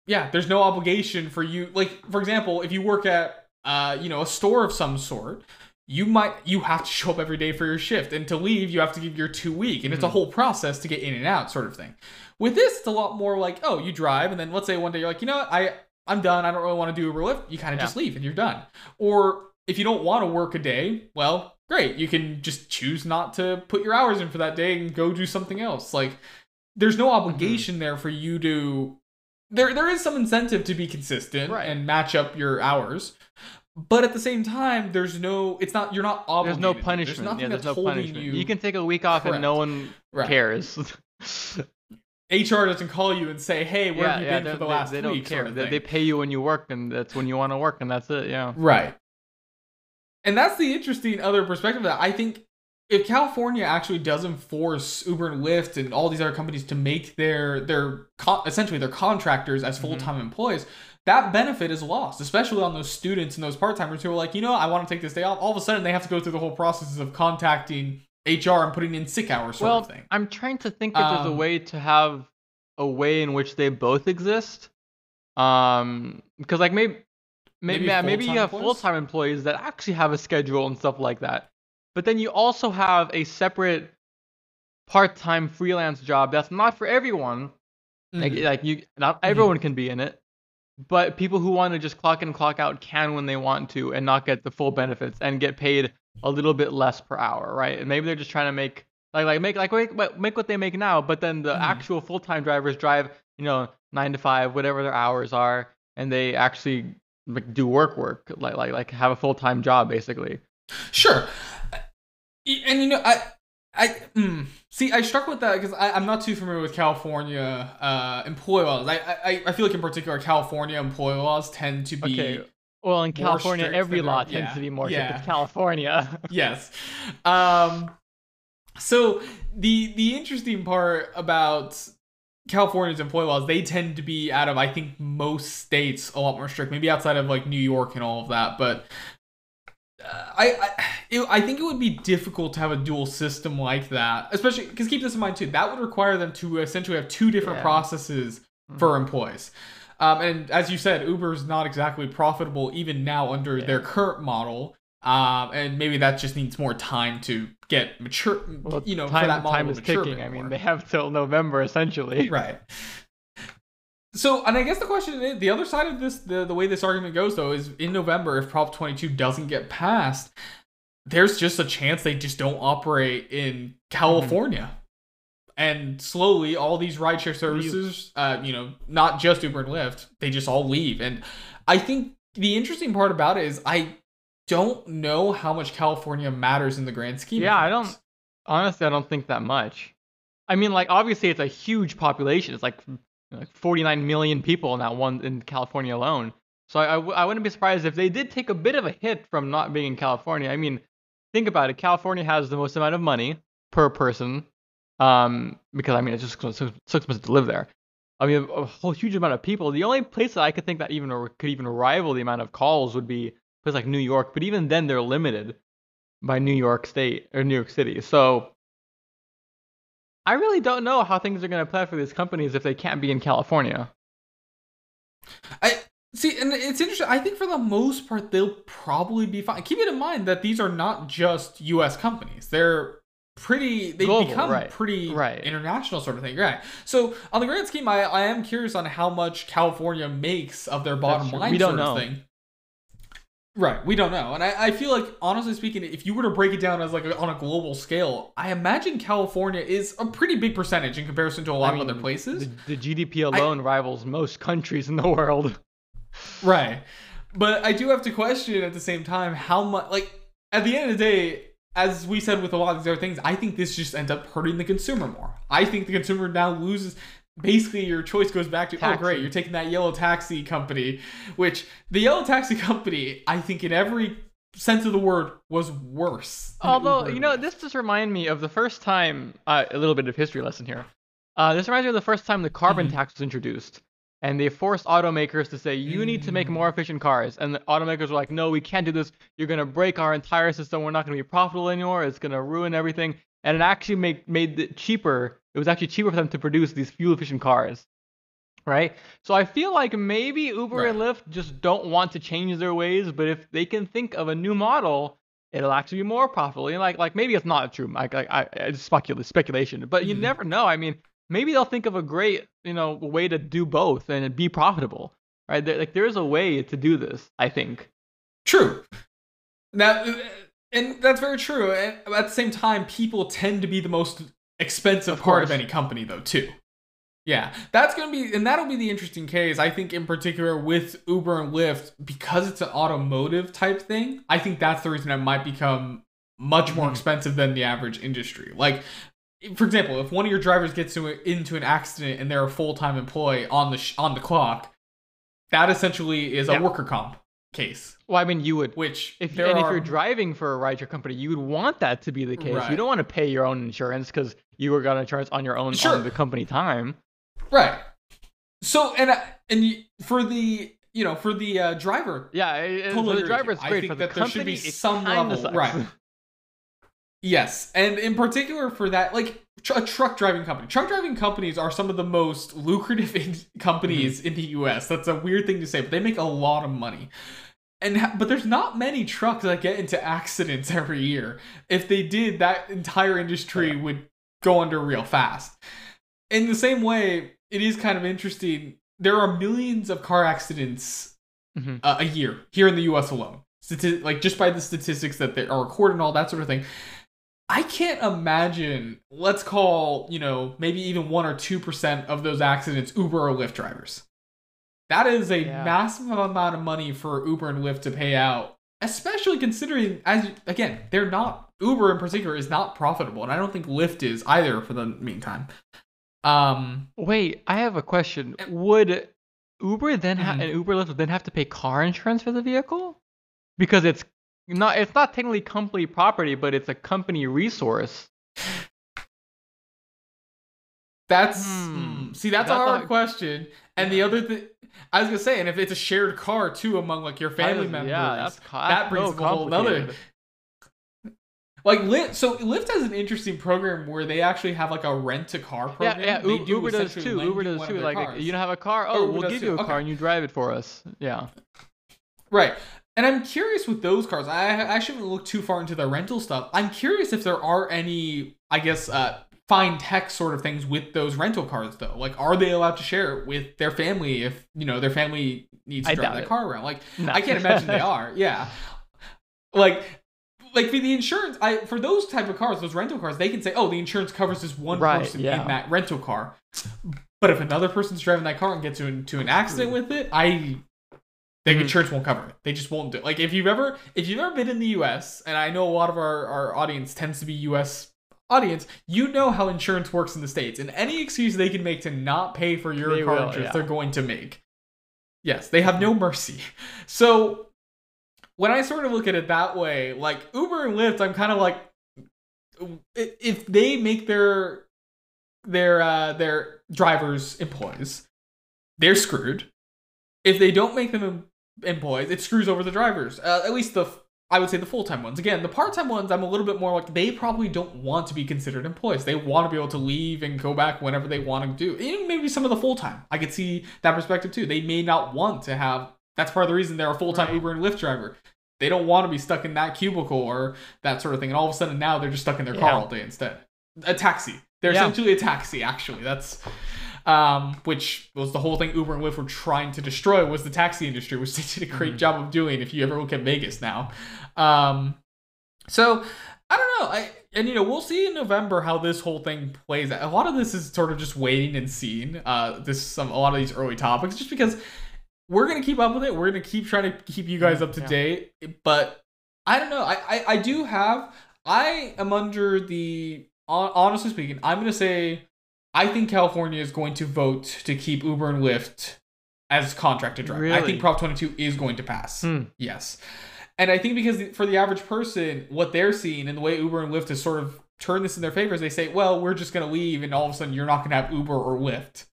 yeah, there's no obligation for you. Like, for example, if you work at, uh, you know, a store of some sort, you might you have to show up every day for your shift, and to leave, you have to give your two week, and it's a Mhm. whole process to get in and out, sort of thing. With this, it's a lot more like, oh, you drive, and then let's say one day you're like, you know what, I I'm done. I don't really want to do Uber Lyft. You kind of Yeah. just leave, and you're done. Or if you don't want to work a day, well, great. You can just choose not to put your hours in for that day and go do something else. Like, there's no obligation there for you to. There, there is some incentive to be consistent Right. and match up your hours, but at the same time, there's no. It's not. You're not obligated. There's no punishment. nothing yeah, there's that's no holding punishment. You, You, can take a week off and no one Right. cares. HR doesn't call you and say, "Hey, where have you been for the they- last they, don't care. sort of They, they pay you when you work, and that's when you want to work, and that's it. Yeah. Right. And that's the interesting other perspective that I think if California actually does enforce Uber and Lyft and all these other companies to make their their essentially their contractors as mm-hmm. full time employees, that benefit is lost, especially on those students and those part timers who are like, you know, I want to take this day off. All of a sudden, they have to go through the whole process of contacting HR and putting in sick hours sort well, of thing. I'm trying to think if there's a Um, way to have a way in which they both exist. Um, because like maybe maybe Maybe maybe, you have full time employees that actually have a schedule and stuff like that. But then you also have a separate part time freelance job that's not for everyone. Like, Mhm. like you, not everyone can be in it, but people who want to just clock in and clock out can when they want to and not get the full benefits and get paid a little bit less per hour, right? And maybe they're just trying to make like like make like make, what- make what they make now, but then the Mhm. actual full time drivers drive you know nine to five, whatever their hours are, and they actually like, do work work like like like have a full time job basically. Sure. And you know, I, I mm, see. I struck with that because I'm not too familiar with California uh, employee laws. I, I, I feel like in particular, California employee laws tend to be Okay. Well, in California, strict every law our- tends yeah, to be more strict. yeah. It's California. yes. Um, so the the interesting part about California's employee laws, they tend to be out of I think most states a lot more strict. Maybe outside of like New York and all of that, but uh, I I, it, I think it would be difficult to have a dual system like that, especially because keep this in mind too. That would require them to essentially have two different Yeah. processes for employees. Um, and as you said, Uber is not exactly profitable even now under Yeah. their current model. Um, and maybe that just needs more time to get mature. Well, you know, time, for that model time is ticking. I mean, they have till November essentially. Right. So, and I guess the question is the other side of this, the, the way this argument goes though, is in November, if Prop 22 doesn't get passed, there's just a chance they just don't operate in California. And slowly, all these rideshare services, uh, you know, not just Uber and Lyft, they just all leave. And I think the interesting part about it is I don't know how much California matters in the grand scheme. Yeah, I don't. Honestly, I don't think that much. I mean, like obviously it's a huge population. It's like like 49 million people in that one in California alone. So I, I, wouldn't be surprised if they did take a bit of a hit from not being in California. I mean, think about it. California has the most amount of money per person, um, because I mean it's just so, so expensive to live there. I mean, a whole huge amount of people. The only place that I could think that even could even rival the amount of calls would be a place like New York. But even then, they're limited by New York State or New York City. So I really don't know how things are going to play for these companies if they can't be in California. I see, and it's interesting. I think for the most part, they'll probably be fine. Keep it in mind that these are not just U.S. companies; they're pretty. They Global, become right, pretty right. international sort of thing, right? So, on the grand scheme, I, I am curious on how much California makes of their bottom line. We don't sort know. Of thing. Right, we don't know, and I, I feel like honestly speaking, if you were to break it down as like a, on a global scale, I imagine California is a pretty big percentage in comparison to a lot I of mean, other places. The, the GDP alone rivals most countries in the world. Right. But I do have to question at the same time how much, like, at the end of the day, as we said with a lot of these other things, I think this just ends up hurting the consumer more. I think the consumer now loses. Basically, your choice goes back to, oh, great, you're taking that yellow taxi company, which the yellow taxi company, I think, in every sense of the word, was worse. Although, Uber you know, this just reminded me of the first time, uh, a little bit of history lesson here. Uh, this reminds me of the first time the carbon Mhm. tax was introduced. And they forced automakers to say, you need to make Mm. more efficient cars. And the automakers were like, no, we can't do this. You're going to break our entire system. We're not going to be profitable anymore. It's going to ruin everything. And it actually make, made it cheaper. It was actually cheaper for them to produce these fuel efficient cars. Right? So I feel like maybe Uber and Lyft just don't want to change their ways. But if they can think of a new model it'll actually be more profitable. Know, like like maybe it's not true. Like I, I it's specula- speculation, but you Mhm. never know. I mean, maybe they'll think of a great you know way to do both and be profitable. Right? There, like there is a way to do this. I think. True. Now, and that's very true. And at the same time, people tend to be the most expensive Of part of any company, though, too. Yeah, that's gonna be, and that'll be the interesting case. I think, in particular, with Uber and Lyft, because it's an automotive type thing. I think that's the reason it might become much more Mhm. expensive than the average industry. Like, for example, if one of your drivers gets into an accident and they're a full time employee on the sh- on the clock, that essentially is a Yeah. worker comp case. Well, I mean, you would. Which If, and if you're driving for a rideshare company, you would want that to be the case. Right. You don't want to pay your own insurance because you were got insurance on your own Sure. on the company time. Right. So and and for the you know for the uh, driver, Yeah, it, Totally for the driver, it's I think For the that there should be company, some level- sucks. right. yes, and in particular for that, like a truck driving company. Truck driving companies are some of the most lucrative in- companies in the U.S. That's a weird thing to say, but they make a lot of money. And ha- but there's not many trucks that get into accidents every year. If they did, that entire industry would go under real fast. In the same way, it is kind of interesting. There are millions of car accidents Mhm. uh, a year here in the U.S. alone. Stati- like just by the statistics that they are recorded and all that sort of thing. I can't imagine. Let's call you know maybe even one or two percent of those accidents Uber or Lyft drivers. That is a Yeah. massive amount of money for Uber and Lyft to pay out, especially considering as again they're not Uber in particular is not profitable, and I don't think Lyft is either for the meantime. Um, Wait, I have a question. Would Uber then ha- Mhm. and Uber Lyft would then have to pay car insurance for the vehicle? Because it's not it's not technically company property, but it's a company resource. That's Hmm. mm, see, that's, That's a hard question. And the other thing, I was gonna say, and if it's a shared car too among like your family members, Yeah, that's, that brings so a whole other. Like Lyft, so Lyft has an interesting program where they actually have like a rent a car program. yeah. U- do Uber does too. Uber does too. Like, cars. you don't have a car? Oh, Oh, we'll give too. you a car and you drive it for us. Yeah. Right. And I'm curious with those cars. I I haven't look too far into the rental stuff. I'm curious if there are any, I guess, uh, fine tech sort of things with those rental cars though. Like, are they allowed to share it with their family if you know their family needs to I drive that it. car around? Like, No. I can't imagine they are. Yeah, like. Like for the insurance, I for those type of cars, those rental cars, they can say, "Oh, the insurance covers this one Right, person yeah. in that rental car." But if another person's driving that car and gets into an accident with it, I the Mhm. insurance won't cover it. They just won't do it. Like if you've ever if you've ever been in the US, and I know a lot of our, our audience tends to be US audience, you know how insurance works in the States. And any excuse they can make to not pay for your They car will, insurance, yeah. they're going to make. Yes, they have no mercy. So when I sort of look at it that way, like Uber and Lyft, I'm kind of like if they make their their uh their drivers employees, they're screwed. If they don't make them em- employees, it screws over the drivers. Uh, at least the I would say the full time ones. Again, the part time ones, I'm a little bit more like they probably don't want to be considered employees. They want to be able to leave and go back whenever they want to do. Even maybe some of the full time. I could see that perspective too. They may not want to have. That's part of the reason they're a full time Right. Uber and Lyft driver. They don't want to be stuck in that cubicle or that sort of thing. And all of a sudden now they're just stuck in their car all day instead. A taxi. They're Yeah. essentially a taxi. Actually, that's um, which was the whole thing Uber and Lyft were trying to destroy was the taxi industry, which they did a great Mhm. job of doing. If you ever look at Vegas now, um, so I don't know. I and you know we'll see in November how this whole thing plays. out. A lot of this is sort of just waiting and seeing. Uh, this some a lot of these early topics just because we're gonna keep up with it. We're gonna keep trying to keep you guys up to Yeah. date. But I don't know. I, I I do have. I am under the honestly speaking. I'm gonna say I think California is going to vote to keep Uber and Lyft as contracted drivers. I think Prop 22 is going to pass. Hmm. Yes. And I think because for the average person, what they're seeing and the way Uber and Lyft has sort of turned this in their favor is they say, well, we're just going to leave and all of a sudden you're not going to have Uber or Lyft.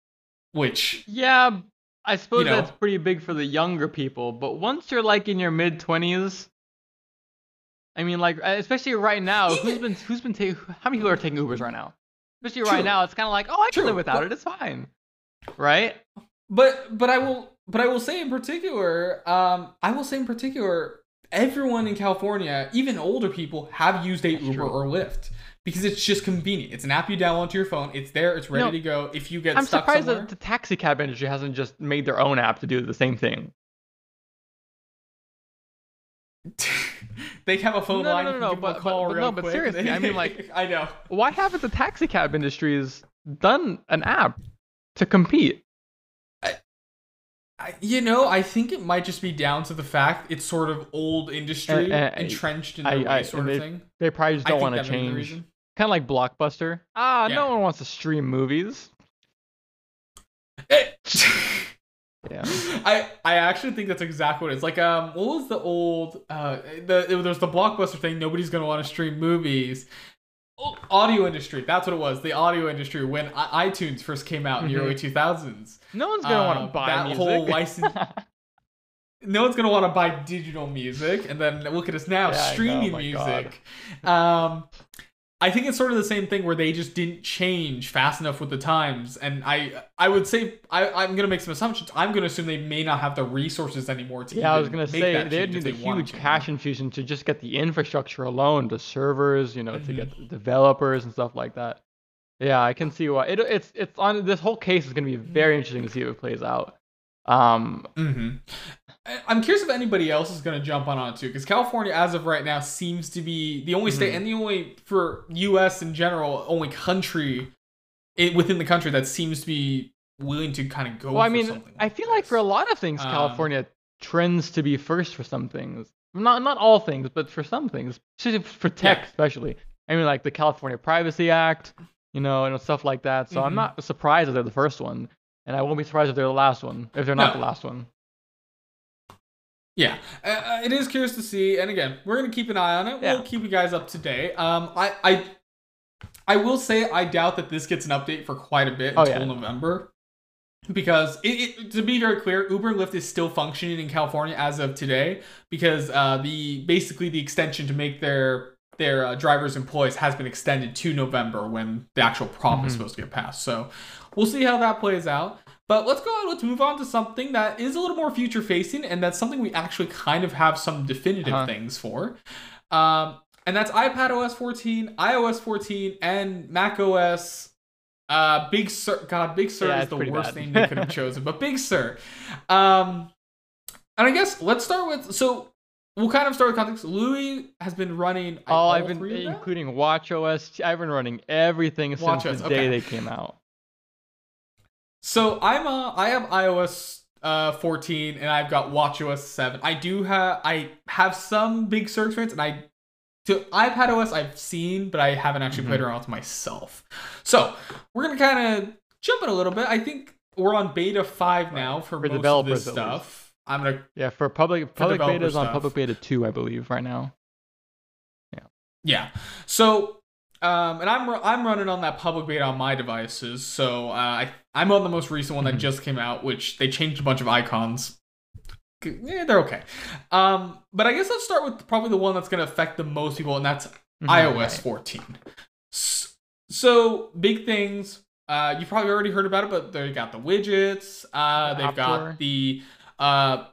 Which, Yeah, I suppose know. that's pretty big for the younger people. But once you're like in your mid twenties, I mean, like especially right now, who's been who's been taking how many people are taking Ubers right now? Especially True. right now, it's kind of like, oh, I can True, live without but- it. It's fine, right? but, but I will, but I will say in particular, um, I will say in particular, everyone in California, even older people, have used a That's Uber true. or Lyft because it's just convenient. It's an app you download to your phone. It's there. It's ready No, to go. If you get I'm stuck surprised somewhere, that the taxi cab industry hasn't just made their own app to do the same thing. They have a phone No, no, line. no, no, a but- call but- but real no, but quick. seriously, I mean, like- I know. Why haven't the taxi cab industries done an app to compete? I, you know, I think it might just be down to the fact it's sort of old industry, Uh, uh, entrenched in I- their I- sort of they- thing. They probably just don't want to that may be the change. Kind of like Blockbuster. Ah, Yeah. no one wants to stream movies. Yeah. I I actually think that's exactly what it is. Like um, what was the old uh the it, there's the blockbuster thing. Nobody's gonna want to stream movies. Oh, audio industry. That's what it was. The audio industry when I- iTunes first came out in the Mhm. early 2000s. No one's gonna want to buy that music. whole license- no one's gonna want to buy digital music and then look at us now Yeah, streaming music um i think it's sort of the same thing where they just didn't change fast enough with the times and i i would say I, i'm gonna make some assumptions i'm gonna assume they may not have the resources anymore to yeah, I was gonna say they change need a huge cash infusion to just get the infrastructure alone, the servers, you know, to Mm-hmm. get the developers and stuff like that. Yeah, I can see why. It, it's it's on this whole case is gonna be very interesting to see how it plays out. Um, hmm I'm curious if anybody else is going to jump on it too, because California, as of right now, seems to be the only state Mhm. and the only for U.S. in general, only country it, within the country that seems to be willing to kind of go. well, I mean, something I like feel like for a lot of things, Um, California trends to be first for some things. Not not all things, but for some things, for tech, Yeah. especially. I mean, like the California Privacy Act, you know, and stuff like that. So I'm Mhm. not surprised that they're the first one, and I won't be surprised if they're the last one. If they're not No. the last one. Yeah, uh, uh, it is curious to see, and again, we're gonna keep an eye on it. Yeah. We'll keep you guys up to date. Um, I, I, I will say I doubt that this gets an update for quite a bit Oh, until yeah. November, because it, it, to be very clear, Uber and Lyft is still functioning in California as of today, because uh, the basically the extension to make their their uh, drivers employees has been extended to November when the actual prop is Mhm. supposed to get passed. So we'll see how that plays out. But let's go on. Let's move on to something that is a little more future facing, and that's something we actually kind of have some definitive Uh-huh. things for. Um, and that's iPad OS 14, iOS 14, and Mac OS. Uh, Big Sur. God, Big Sur Yeah, is the worst bad. name they could have chosen, but Big Sur. Um, and I guess let's start with so. We'll kind of start with context. Louis has been running Oh, all I've been three of them? including WatchOS. I've been running everything since WatchOS, the day okay. they came out. So I'm uh I have iOS uh 14 and I've got WatchOS 7. I do have I have some big Sur experience and I to iPad OS I've seen, but I haven't actually played Mhm. around with myself. So we're gonna kind of jump in a little bit. I think we're on beta five now for, For most of developers, this stuff. I'm gonna Yeah, for public public beta is on public beta two, I believe, right now. Yeah. Yeah. So, um, and I'm I'm running on that public beta on my devices. So uh, I I'm on the most recent one that Mhm. just came out, which they changed a bunch of icons. Yeah, they're okay. Um, but I guess let's start with probably the one that's going to affect the most people, and that's Mhm, iOS right. 14. S- So big things. Uh, you probably already heard about it, but they got the widgets. Uh, they've got the uh,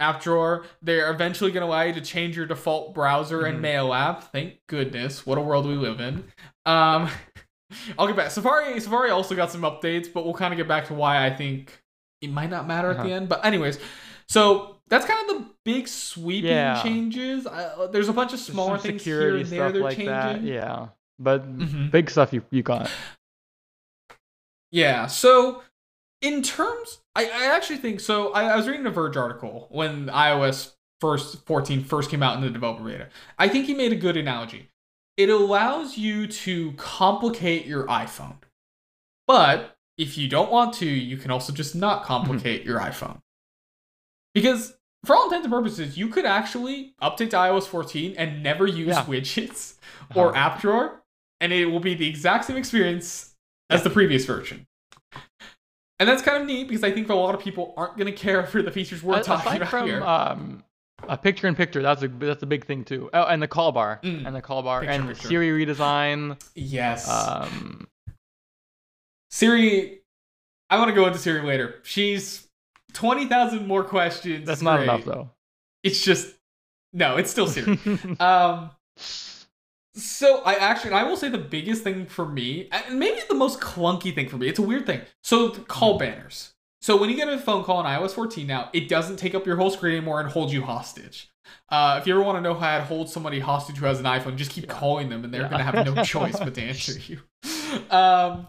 app drawer. They're eventually going to allow you to change your default browser and Mhm. mail app. Thank goodness. What a world we live in. Um, I'll get back. Safari Safari also got some updates, but we'll kind of get back to why I think it might not matter at the Uh-huh. end. But anyways, so that's kind of the big sweeping Yeah. changes. Uh, there's a bunch of smaller things here and there they're like changing. that. Yeah, but Mhm. big stuff you you got. Yeah. So, in terms, I, I actually think so. I, I was reading a Verge article when iOS first 14 first came out in the developer beta. I think he made a good analogy. It allows you to complicate your iPhone, but if you don't want to, you can also just not complicate your iPhone. Because for all intents and purposes, you could actually update to iOS 14 and never use Yeah. widgets or Uh-huh. app drawer, and it will be the exact same experience as the previous version. And that's kind of neat because I think a lot of people aren't going to care for the features we're talking about from here. um, a picture in picture, that's a that's a big thing too. Oh, and the call bar, Mm. and the call bar, Picture and picture. Siri redesign. yes. Um, Siri, I want to go into Siri later. She's 20,000 more questions. that's It's not enough though. It's just, no, it's still Siri. um, so I actually, I will say the biggest thing for me, and maybe the most clunky thing for me, it's a weird thing. So the call banners. So when you get a phone call on iOS 14 now, it doesn't take up your whole screen anymore and hold you hostage. Uh, if you ever want to know how to hold somebody hostage who has an iPhone, just keep Yeah. calling them and they're Yeah. gonna have no choice but to answer you. Um,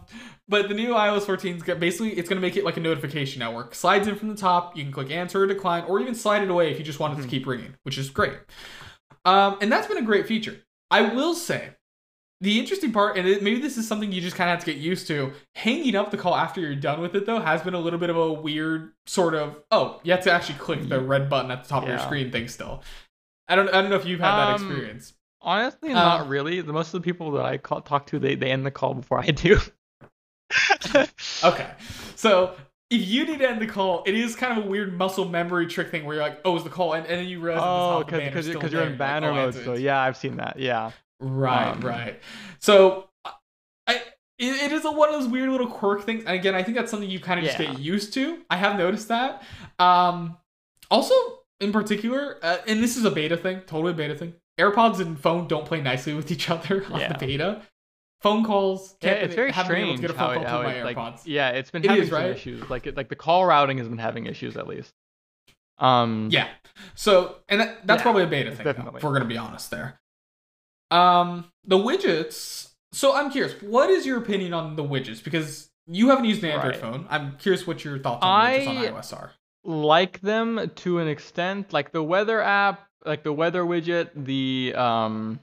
but the new iOS 14 is basically it's gonna make it like a notification network. Slides in from the top. You can click answer or decline, or even slide it away if you just want it to Mhm. keep ringing, which is great. Um, and that's been a great feature. I will say, the interesting part, and it, maybe this is something you just kind of have to get used to, hanging up the call after you're done with it though has been a little bit of a weird sort of oh you have to actually click the red button at the top of your screen thing still. I don't I don't know if you've had that Um, experience. Honestly, Uh, not really. The most of the people that I call, talk to, they, they end the call before I do. Okay. So if you need to end the call, it is kind of a weird muscle memory trick thing where you're like, oh, is the call, and, and then you realize oh, at the top the banner's because because you're in You're like, banner oh, mode. So yeah, I've seen that. Yeah. Right, Um, right. So I it, it is a, one of those weird little quirk things. And again, I think that's something you kind of just Yeah. get used to. I have noticed that. Um also in particular, uh, and this is a beta thing, totally a beta thing. AirPods and phone don't play nicely with each other on Yeah. the beta. Phone calls, Yeah, it's very been strange to how, it, how it, like yeah, it's been It having is, some right? issues. Like it, like the call routing has been having issues at least. Um, Yeah. So, and that, that's Yeah, probably a beta thing, though, if we're going to be honest there. Um, the widgets. So, I'm curious, what is your opinion on the widgets? Because you haven't used an Android Right. phone. I'm curious what your thoughts on widgets on iOS are. like them to an extent. Like the weather app, like the weather widget, the um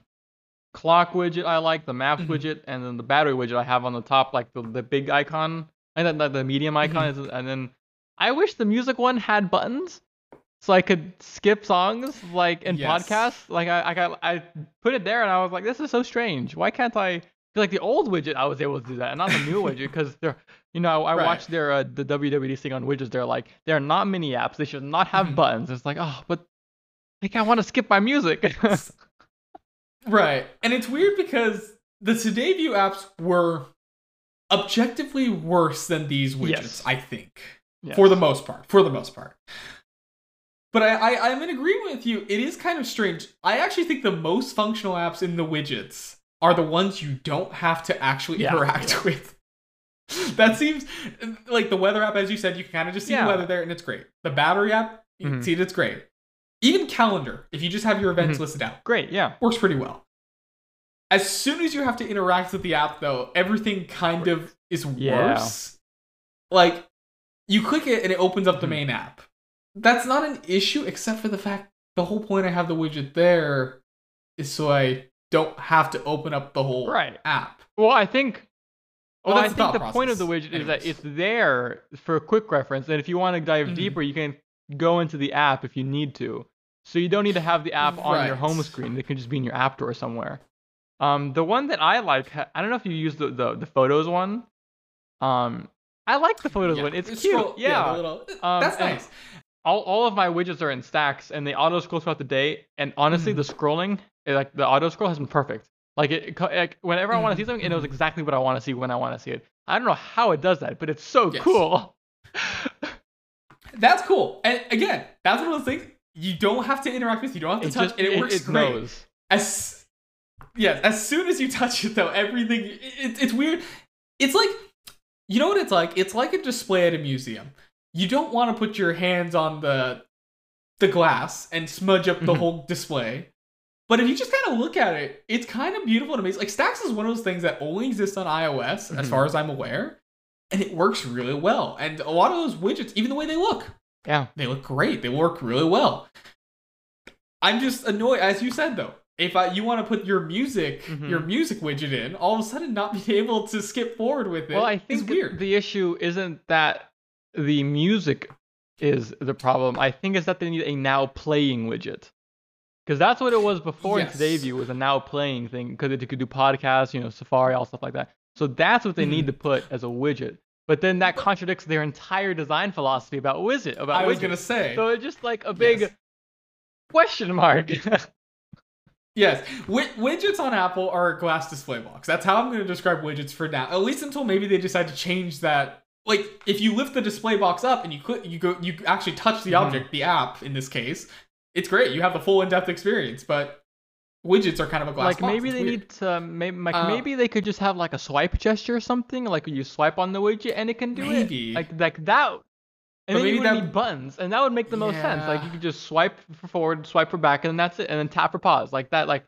clock widget I like, the maps Mhm. widget, and then the battery widget I have on the top, like the, the big icon, and then the, the medium icon is, and then I wish the music one had buttons. So I could skip songs like in Yes. podcasts. Like I, I got I put it there and I was like, this is so strange. Why can't I feel like the old widget I was able to do that and not the new widget because they're you know, I Right. watched their uh, the WWDC thing on widgets. They're like, they're not mini apps. They should not have Mhm. buttons. It's like, oh, but like I want to skip my music. Right. And it's weird because the Today View apps were objectively worse than these widgets, Yes. I think. Yes. for the most part. For the most part. But I, I, I'm in agreement with you. It is kind of strange. I actually think the most functional apps in the widgets are the ones you don't have to actually Yeah, interact yeah. with. that seems like the weather app, as you said, you can kind of just see Yeah. the weather there and it's great. The battery app, you can Mhm. see it, it's great. Even calendar, if you just have your events Mhm. listed out, Great, yeah. works pretty well. As soon as you have to interact with the app, though, everything kind of is Yeah. worse. Like, you click it and it opens up the Mhm. main app. That's not an issue, except for the fact the whole point I have the widget there is so I don't have to open up the whole Right. app. Well, I think. Well, Well, I the think the thought point of the process. widget is that it's there for a quick reference, and if you want to dive Mhm. deeper, you can go into the app if you need to. So you don't need to have the app on your home screen; it can just be in your app drawer somewhere. Um, the one that I like, I don't know if you use the the, the photos one. Um, I like the photos Yeah, one. It's it's cute. scroll- yeah. little- Um, that's nice. all, all of my widgets are in stacks and they auto scroll throughout the day and honestly Mhm. the scrolling eh, like the auto scroll has been perfect like it, like, whenever i want to see Mhm, something it knows mhm. exactly what i want to see when i want to see it i don't know how it does that but it's so Yes. cool That's cool. And again, that's one of those things you don't have to interact with. You don't have to it touch, just and it, works great. knows as yeah, as soon as you touch it though, everything it, it's weird. It's like you know what it's like? It's like a display at a museum. You don't want to put your hands on the the glass and smudge up the Mhm. whole display. But if you just kind of look at it, it's kind of beautiful and amazing. Like Stacks is one of those things that only exists on iOS, as Mhm. far as I'm aware, and it works really well. And a lot of those widgets, even the way they look, yeah they look great. They work really well. I'm just annoyed, as you said though. If I, you want to put your music, Mhm. your music widget in, all of a sudden not be able to skip forward with it. well i is think weird. the issue isn't that the music is the problem i think it's that they need a now playing widget because that's what it was before in today view was a now playing thing because it could do podcasts you know safari all stuff like that so that's what they need Mhm. to put as a widget but then that contradicts their entire design philosophy about widget about I was widgets. gonna say. so it's just like a big Yes. question mark Yes, Wi- widgets on Apple are a glass display box. That's how I'm going to describe widgets for now. At least until maybe they decide to change that. Like, if you lift the display box up and you click, you go, you actually touch the Mhm. object, the app in this case. It's great. You have the full in-depth experience. But widgets are kind of a glass like box. maybe It's they weird. need to maybe like Uh, maybe they could just have like a swipe gesture or something like you swipe on the widget and it can do Maybe. it like like that and But then you that- need buttons and that would make the most sense like you could just swipe for forward swipe for back and then that's it and then tap for pause like that like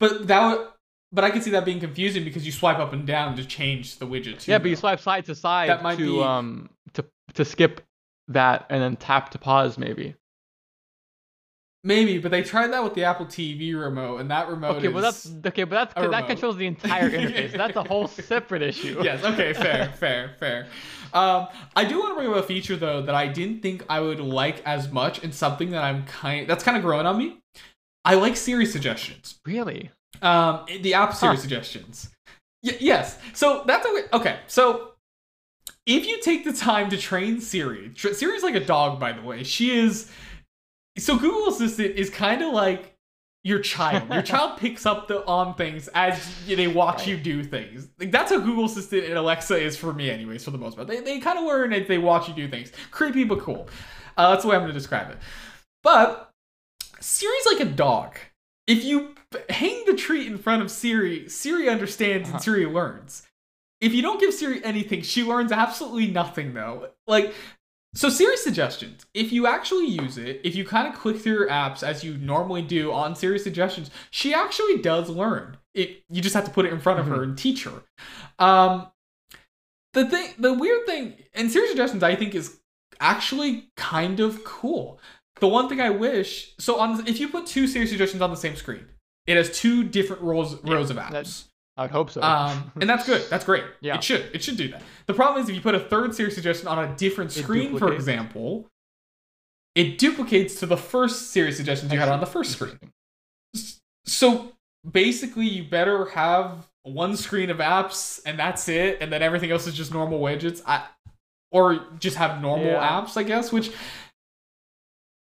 But that would. But I can see that being confusing because you swipe up and down to change the widget too. yeah but you swipe side to side That might to be- um to to skip that and then tap to pause maybe Maybe, but they tried that with the Apple TV remote, and that remote okay is. but that's okay but that's that controls the entire interface that's a whole separate issue yes. Okay. Fair. fair. Fair. Um, I do want to bring up a feature though that I didn't think I would like as much, and something that I'm kind that's kind of growing on me. I like Siri suggestions. really Um, the app Siri Huh. suggestions. Y- yes. So that's okay. Okay. So if you take the time to train Siri, Siri's like a dog, by the way. She is. So Google Assistant is kind of like your child. Your child picks up the on things as they watch you do things. Like that's how Google Assistant and Alexa is for me, anyways. For the most part, they they kind of learn as they watch you do things. Creepy but cool. Uh, that's the way I'm going to describe it. But Siri's like a dog. If you hang the treat in front of Siri, Siri understands Uh-huh. and Siri learns. If you don't give Siri anything, she learns absolutely nothing though. Like so Siri suggestions, if you actually use it, if you kind of click through your apps as you normally do on Siri suggestions, she actually does learn. It you just have to put it in front of her and teach her. Um the thing the weird thing and Siri suggestions I think is actually kind of cool. The one thing I wish so on if you put two Siri suggestions on the same screen, it has two different rows Yeah, rows of apps. I would hope so. Um, and that's good. That's great. Yeah. It should. It should do that. The problem is if you put a third Siri suggestion on a different screen, for example, it duplicates to the first Siri suggestions you had on the first screen. So basically, you better have one screen of apps and that's it, and then everything else is just normal widgets. I, or just have normal Yeah. apps, I guess, which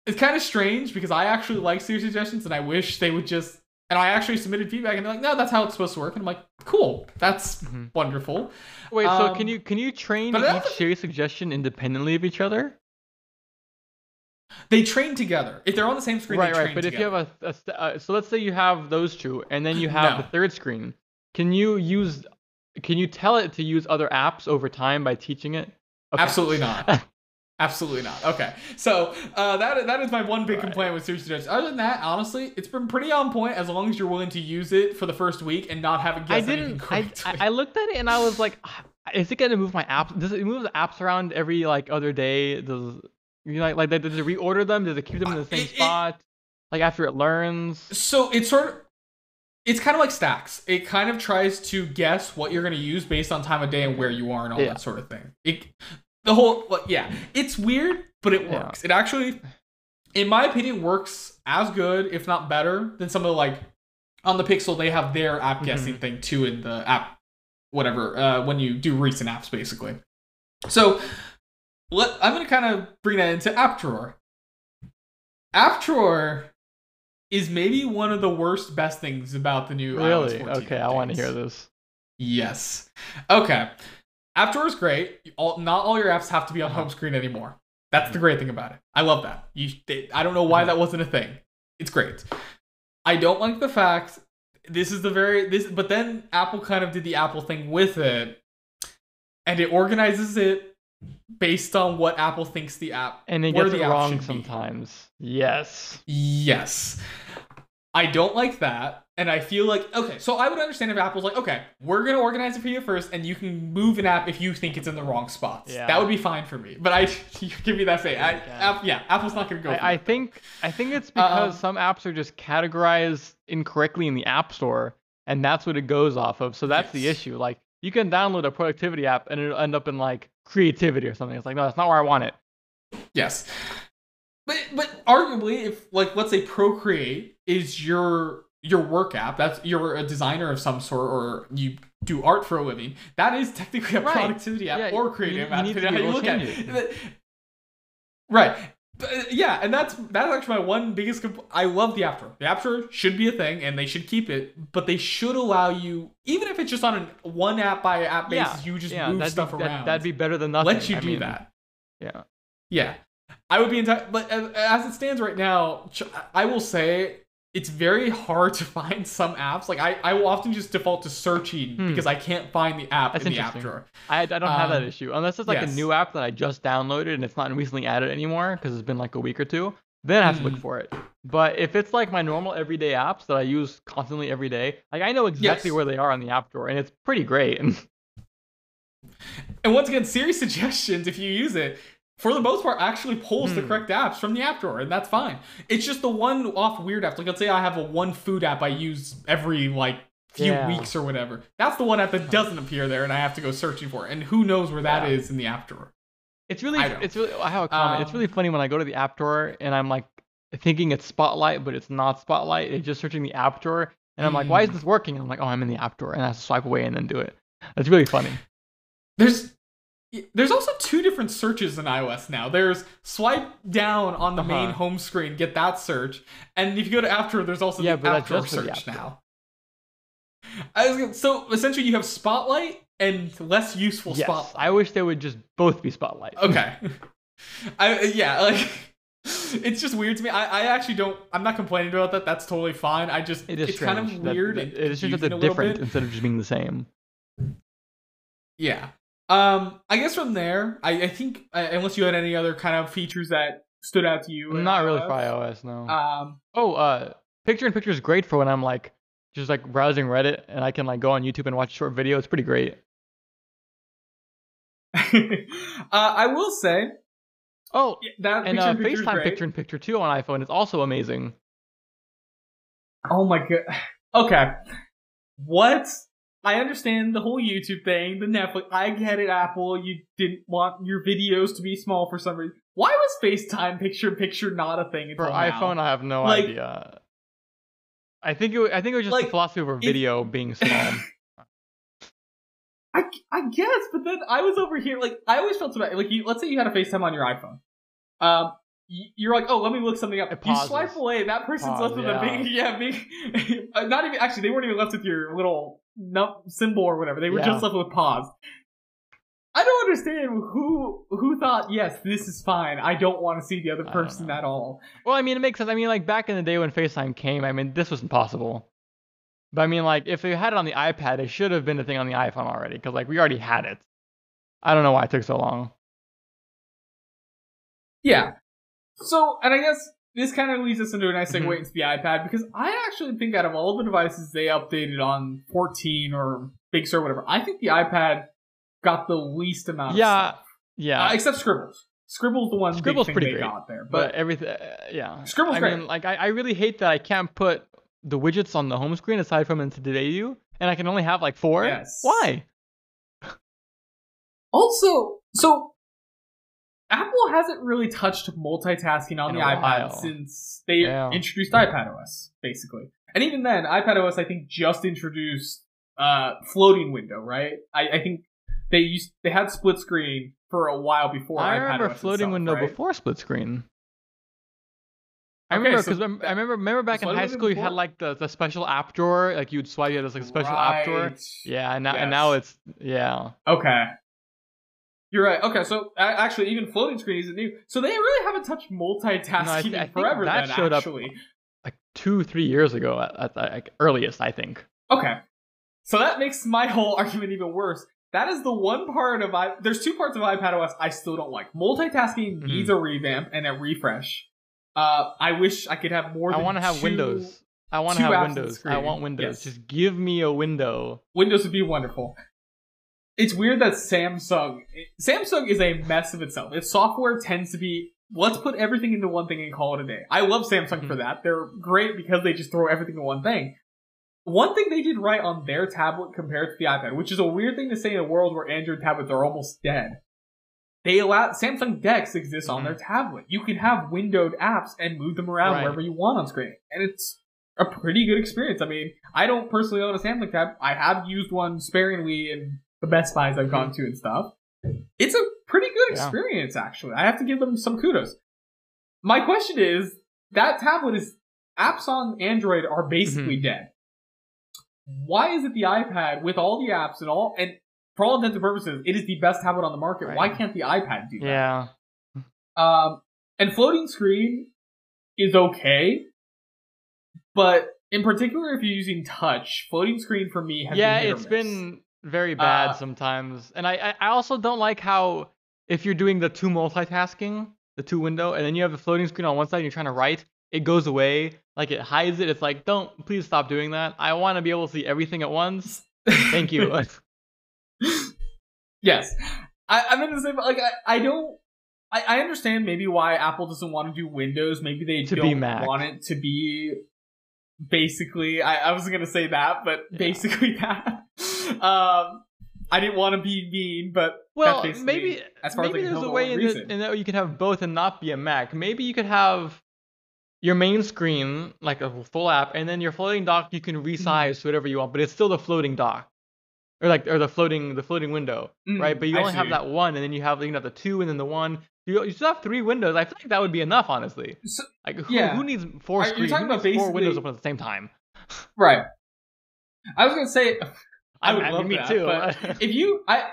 is kind of strange because I actually like Siri suggestions and I wish they would just And I actually submitted feedback, and they're like, "No, that's how it's supposed to work." And I'm like, "Cool, that's Mhm. wonderful." Wait, so Um, can you can you train but I each Siri suggestion independently of each other? They train together. If they're on the same screen, right, they right. train But if you have a, a uh, so let's say you have those two, and then you have No. the third screen. Can you use? Can you tell it to use other apps over time by teaching it? Okay. Absolutely not. Absolutely not. Okay, so uh, that that is my one big Right. complaint with Siri Suggestions. Other than that, honestly, it's been pretty on point as long as you're willing to use it for the first week and not have I guessed I didn't. I. I looked at it and I was like, "Ah, is it gonna move my apps? Does it move the apps around every like other day? Does you know, like like does it reorder them? Does it keep them in the same It- it- spot? Like after it learns? so it's sort of it's kind of like stacks it kind of tries to guess what you're going to use based on time of day and where you are and all Yeah. that sort of thing it the whole like, yeah it's weird but it Yeah. works it actually in my opinion works as good if not better than some of the like on the pixel they have their app Mhm. guessing thing too in the app whatever uh, when you do recent apps basically so let, i'm going to kind of bring that into app drawer app drawer is maybe one of the worst best things about the new iOS Really? 14 Okay, I want to hear this. Yes. Okay. App Drawer is great. All, not all your apps have to be on Uh-huh. home screen anymore. That's the great thing about it. I love that. You, they, I don't know why Mhm. that wasn't a thing. It's great. I don't like the fact this is the very this, but then Apple kind of did the Apple thing with it, and it organizes it based on what Apple thinks the app And it gets the it wrong should be. sometimes. Yes. Yes. I don't like that. And I feel like, okay, so I would understand if Apple's like, okay, we're going to organize it for you first, and you can move an app if you think it's in the wrong spots. Yeah. That would be fine for me. But I, give me that say. I, Yeah. app, yeah, Apple's not going to go for I, I think I think it's because Um, some apps are just categorized incorrectly in the App Store, and that's what it goes off of. So that's the issue. Like you can download a productivity app and it'll end up in like creativity or something. It's like no, that's not where I want it. Yes. But but arguably, if like let's say Procreate is your your work app, that's you're a designer of some sort, or you do art for a living. That is technically a Right. productivity app Yeah, or you- creative you app, need to depending be on how you look at it. Right. Uh, yeah, and that's that's actually my one biggest. I love the app store. The app store should be a thing, and they should keep it. But they should allow you, even if it's just on a one app by app Yeah, basis, you just yeah, move that'd stuff be, that- around. That'd be better than nothing. let you I do mean, that. Yeah. Yeah, I would be entire. But as, as it stands right now, I will say it's very hard to find some apps. Like I, I will often just default to searching Hmm. because I can't find the app That's in the app drawer. I, I don't have that Um, issue unless it's like yes. a new app that I just downloaded and it's not recently added anymore because it's been like a week or two. Then I have to look Mm. for it. But if it's like my normal everyday apps that I use constantly every day, like I know exactly Yes. where they are on the app drawer and it's pretty great. And once again, Siri suggestions, if you use it, for the most part, actually pulls the Hmm. correct apps from the app drawer, and that's fine. It's just the one off weird apps. Like, let's say I have a one food app I use every like few Yeah. weeks or whatever. That's the one app that doesn't appear there, and I have to go searching for it. And who knows where that is Yeah. in the app drawer? It's really, it's really. I have a comment. it's Um, really funny when I go to the app drawer and I'm like thinking it's Spotlight, but it's not Spotlight. It's just searching the app drawer, and I'm like, why is Mm. this working? And I'm like, oh, I'm in the app drawer, and I have to swipe away and then do it. That's really funny. There's there's also two different searches in iOS now. There's swipe down on the main Uh-huh. home screen, get that search, and if you go to after, there's also Yeah, the but app that's drawer just for the search app now. I was gonna, so essentially you have Spotlight and less useful Yes, Spotlight. I wish they would just both be Spotlight. Okay. I yeah, like it's just weird to me. I, I actually don't. I'm not complaining about that. That's totally fine. I just It is it's strange. kind of weird. that- and It is just that they're a different bit. instead of just being the same. Yeah. Um. I guess from there, I, I think uh, unless you had any other kind of features that stood out to you. Not really for iOS, no. Um. oh, uh, picture in picture is great for when I'm like just like browsing Reddit and I can like go on YouTube and watch a short video. It's pretty great. uh, I will say Oh, that and picture uh, picture FaceTime picture in picture too on iPhone is also amazing. Oh my god. Okay. What? I understand the whole YouTube thing, the Netflix. I get it, Apple. You didn't want your videos to be small for some reason. Why was FaceTime picture in picture not a thing For now? iPhone, I have no Like- idea. I think it, I think it was just the philosophy of a video being small. I, I guess, but then I was over here like I always felt so bad. Like, you, let's say you had a FaceTime on your iPhone. Um, you're like, oh, let me look something up. It You swipe away, that person's Pause, left with a yeah. big, yeah, big. uh, not even actually, they weren't even left with your little num- symbol or whatever. They were Yeah. just left with pause. I don't understand who who thought yes, this is fine. I don't want to see the other person at all. Well, I mean, it makes sense. I mean, like back in the day when FaceTime came, I mean, this was impossible. But I mean, like if they had it on the iPad, it should have been a thing on the iPhone already, because like we already had it. I don't know why it took so long. Yeah. So, and I guess this kind of leads us into a nice segue Mhm. into the iPad because I actually think out of all the devices they updated on 14 or Big Sur, whatever, I think the iPad got the least amount Yeah, of stuff. Yeah, Uh, except Scribbles. Scribbles the one Scribbles big thing pretty they great, got there. but But, everything, uh, yeah. Scribble's I great. mean, like I, I really hate that I can't put the widgets on the home screen aside from into Today you, and I can only have like four. Yes. Why? also, so Apple hasn't really touched multitasking on In the iPad since they Yeah. introduced iPadOS, basically. And even then, iPadOS I think just introduced uh floating window, right? I, I think they used they had split screen for a while before I remember floating itself, window right? before split screen. I Okay, remember so because I remember remember back in high school you had like the, the special app drawer, like you'd swipe it as like a special app drawer. Yeah, and now Yes. and now it's yeah. Okay. You're right. Okay, so actually, even floating screen isn't new. So they really haven't touched multitasking No, I th- I think forever. that then, showed up- actually. Like two, three years ago at, at the like, earliest, I think. Okay. So that makes my whole argument even worse. That is the one part of I. There's two parts of iPadOS I still don't like. Multitasking Mhm. needs a revamp and a refresh. Uh, I wish I could have more. I want to have Windows. I want to have Windows. I want Windows. Yes. Just give me a window. Windows would be wonderful. It's weird that Samsung Samsung is a mess of itself. Its software tends to be let's put everything into one thing and call it a day. I love Samsung for Mhm. that. They're great because they just throw everything in one thing. One thing they did right on their tablet compared to the iPad, which is a weird thing to say in a world where Android tablets are almost dead. They allow Samsung Dex exists on Mhm. their tablet. You can have windowed apps and move them around Right. wherever you want on screen, and it's a pretty good experience. I mean, I don't personally own a Samsung tab. I have used one sparingly in the Best Buys I've gone to and stuff. It's a pretty good Yeah. experience, actually. I have to give them some kudos. My question is, that tablet is apps on Android are basically Mm-hmm. dead. Why is it the iPad with all the apps and all and for all intents and purposes, it is the best tablet on the market. Right. Why can't the iPad do that? Yeah. Um, and floating screen is okay, but in particular, if you're using touch, floating screen for me has Yeah, been it's miss. been very bad Uh, sometimes, and I, I also don't like how if you're doing the two multitasking, the two window, and then you have the floating screen on one side and you're trying to write, it goes away, like it hides it. It's like, don't please stop doing that. I want to be able to see everything at once. Thank you. yes, I, I'm in the same. Like I, I don't. I, I understand maybe why Apple doesn't want to do Windows. Maybe they To don't want it to be basically. I, I wasn't gonna say that, but Yeah. basically that. Um, I didn't want to be mean, but well, maybe as far as maybe can there's a way in, in that you could have both and not be a Mac. Maybe you could have your main screen like a full app, and then your floating dock you can resize to whatever you want, but it's still the floating dock, or like or the floating the floating window, Mm, right? But you only have that one, and then you have you know the two, and then the one. You, you still have three windows. I feel like that would be enough, honestly. So- Like who, Yeah. who needs four Are- you're talking about four windows open at the same time? right. I was gonna say I would mean, love me that, too. but if you I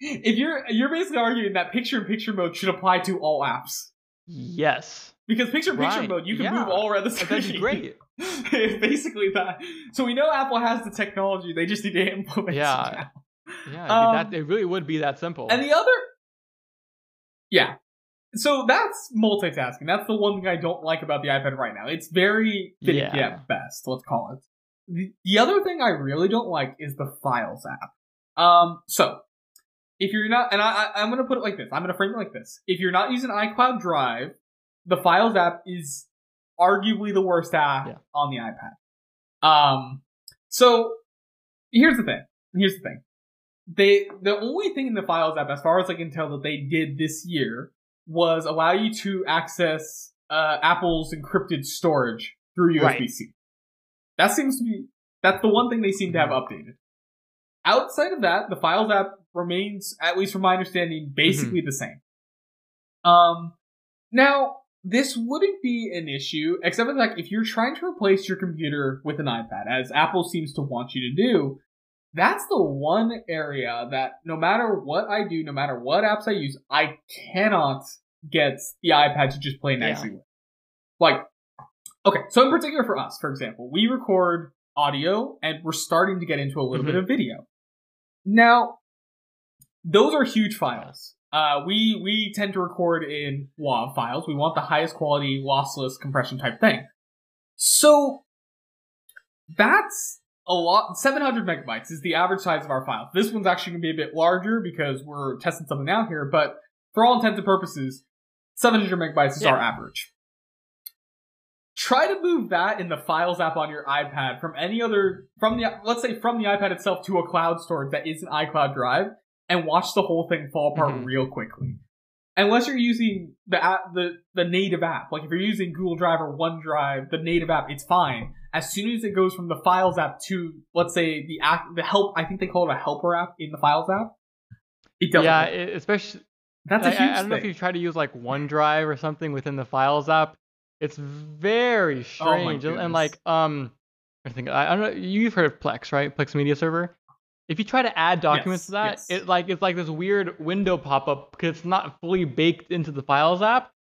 if you're you're basically arguing that picture in picture mode should apply to all apps. yes, Because picture in picture Right, mode, you can yeah. move all around the screen. that'd be great. it's basically that. So we know Apple has the technology; they just need to implement Yeah. it now. Yeah, Um, that, it really would be that simple. And the other, yeah. So that's multitasking. That's the one thing I don't like about the iPad right now. It's very finicky Yeah. at best. Let's call it. The, the other thing I really don't like is the Files app. Um, so if you're not, and I, I I'm gonna put it like this. I'm gonna frame it like this. If you're not using iCloud Drive, the Files app is arguably the worst app Yeah. on the iPad. Um, so here's the thing. Here's the thing. They the only thing in the Files app, as far as I can tell, that they did this year was allow you to access uh, Apple's encrypted storage through USB-C. Right. That seems to be that's the one thing they seem to have updated. Outside of that, the Files app remains, at least from my understanding, basically the same. Um, Now, this wouldn't be an issue, except for like if you're trying to replace your computer with an iPad, as Apple seems to want you to do. That's the one area that no matter what I do, no matter what apps I use, I cannot get the iPad to just play nicely Yeah. with. Like, okay, so in particular for us, for example, we record audio and we're starting to get into a little bit Mhm. of video. Now, those are huge files. Uh, we we tend to record in WAV files. We want the highest quality lossless compression type thing. So that's a lot. 700 megabytes is the average size of our file. This one's actually going to be a bit larger because we're testing something out here. But for all intents and purposes, 700 megabytes is Yeah. our average. Try to move that in the Files app on your iPad from any other from the let's say from the iPad itself to a cloud storage that is an iCloud drive, and watch the whole thing fall apart Mhm. real quickly. Unless you're using the app, the the native app, like if you're using Google Drive or OneDrive, the native app, it's fine. As soon as it goes from the Files app to let's say the app, the help, I think they call it a helper app in the Files app. It doesn't. yeah, work. especially that's a I, huge I, I don't know if you try to use like OneDrive or something within the Files app. It's very Oh strange, and, and like um, I think I, I don't know. You've heard of Plex, right? Plex Media Server. If you try to add documents Yes, to that, yes. it like it's like this weird window pop up because it's not fully baked into the Files app.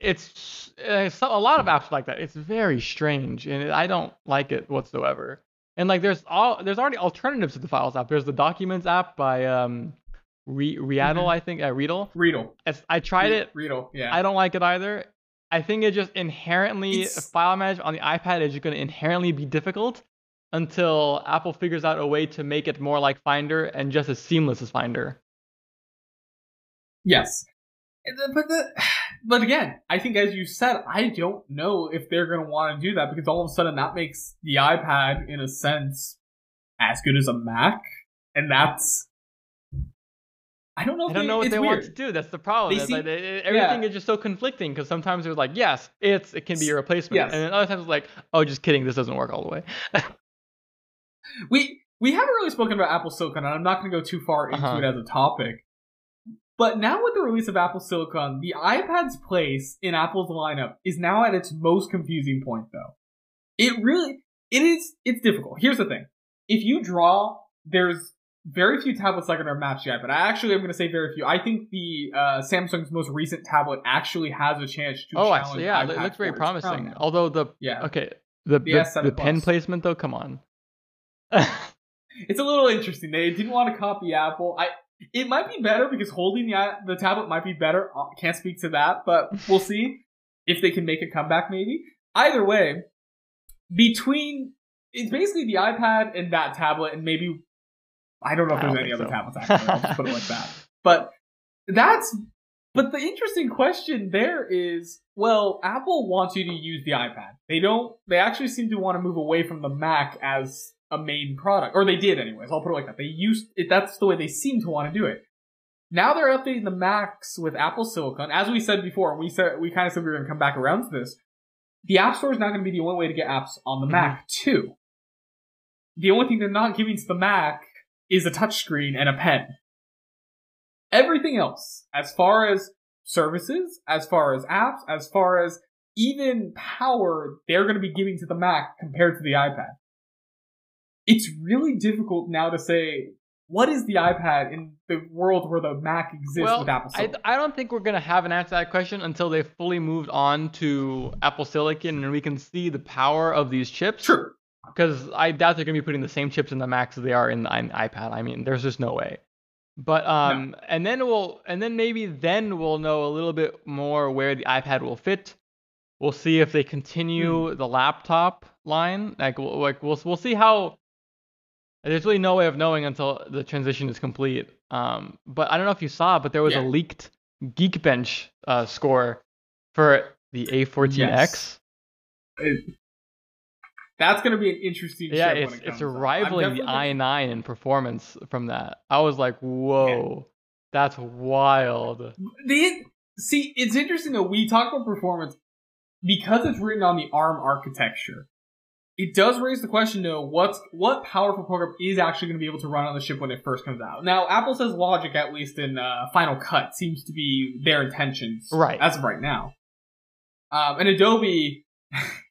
It's uh, so, a lot of apps like that. It's very strange, and I don't like it whatsoever. And like, there's all there's already alternatives to the Files app. There's the Documents app by um, Re- Readdle, Mhm. I think, uh, Readdle. Readdle. It's, I tried it. Readdle. Yeah. I don't like it either. I think it just inherently It's- file management on the iPad is just going to inherently be difficult until Apple figures out a way to make it more like Finder and just as seamless as Finder. Yes. But the, but again, I think as you said, I don't know if they're going to want to do that because all of a sudden that makes the iPad, in a sense, as good as a Mac, and that's. I don't know. If I don't they, know what they weird. want to do. That's the problem. It's like, everything yeah. is just so conflicting because sometimes they're like, yes, it's it can be your replacement, Yes. and then other times it's like, oh, just kidding, this doesn't work all the way. We we haven't really spoken about Apple Silicon, and I'm not going to go too far into Uh-huh. it as a topic. But now with the release of Apple Silicon, the iPad's place in Apple's lineup is now at its most confusing point, though. It really it is it's difficult. Here's the thing: if you draw, there's very few tablets that are going to match the iPad. I actually am going to say very few. I think the uh, Samsung's most recent tablet actually has a chance to. oh, challenge actually, yeah, it looks very for its crown promising. Although the Yeah, okay, the The the, the pen placement though, come on. it's a little interesting. They didn't want to copy Apple. I it might be better because holding the the tablet might be better. Uh, Can't speak to that, but we'll see if they can make a comeback. Maybe either way, between it's basically the iPad and that tablet, and maybe I don't know if I there's any other so. tablets. Actually, I'll just put it like that. But that's but the interesting question there is, well, Apple wants you to use the iPad. They don't. They actually seem to want to move away from the Mac as a main product, or they did anyways. I'll put it like that. They used it. That's the way they seem to want to do it. Now they're updating the Macs with Apple Silicon. As we said before, we said we kind of said we were going to come back around to this. The App Store is not going to be the only way to get apps on the Mhm. Mac too. The only thing they're not giving to the Mac is a touchscreen and a pen. Everything else, as far as services, as far as apps, as far as even power, they're going to be giving to the Mac compared to the iPad. It's really difficult now to say what is the iPad in the world where the Mac exists well, with Apple I, Silicon. I don't think we're gonna have an answer to that question until they've fully moved on to Apple Silicon and we can see the power of these chips. True. Because I doubt they're gonna be putting the same chips in the Macs as they are in the iPad. I mean, there's just no way. But um, and then we'll and then maybe then we'll know a little bit more where the iPad will fit. We'll see if they continue Hmm. the laptop line. Like we'll, like we'll we'll see how. There's really no way of knowing until the transition is complete. Um, but I don't know if you saw, but there was Yeah. a leaked Geekbench uh, score for the A14X. Yes. It- that's going to be an interesting Yeah, it's it it's comes out. I'm rivaling the gonna- i9 in performance from that. I was like, whoa, that's wild. The see, it's interesting though. We talk about performance because it's written on the ARM architecture. It does raise the question though: what's what powerful program is actually going to be able to run on the chip when it first comes out? Now, Apple says Logic, at least in uh, Final Cut, seems to be their intentions, Right. As of right now. Um, and Adobe,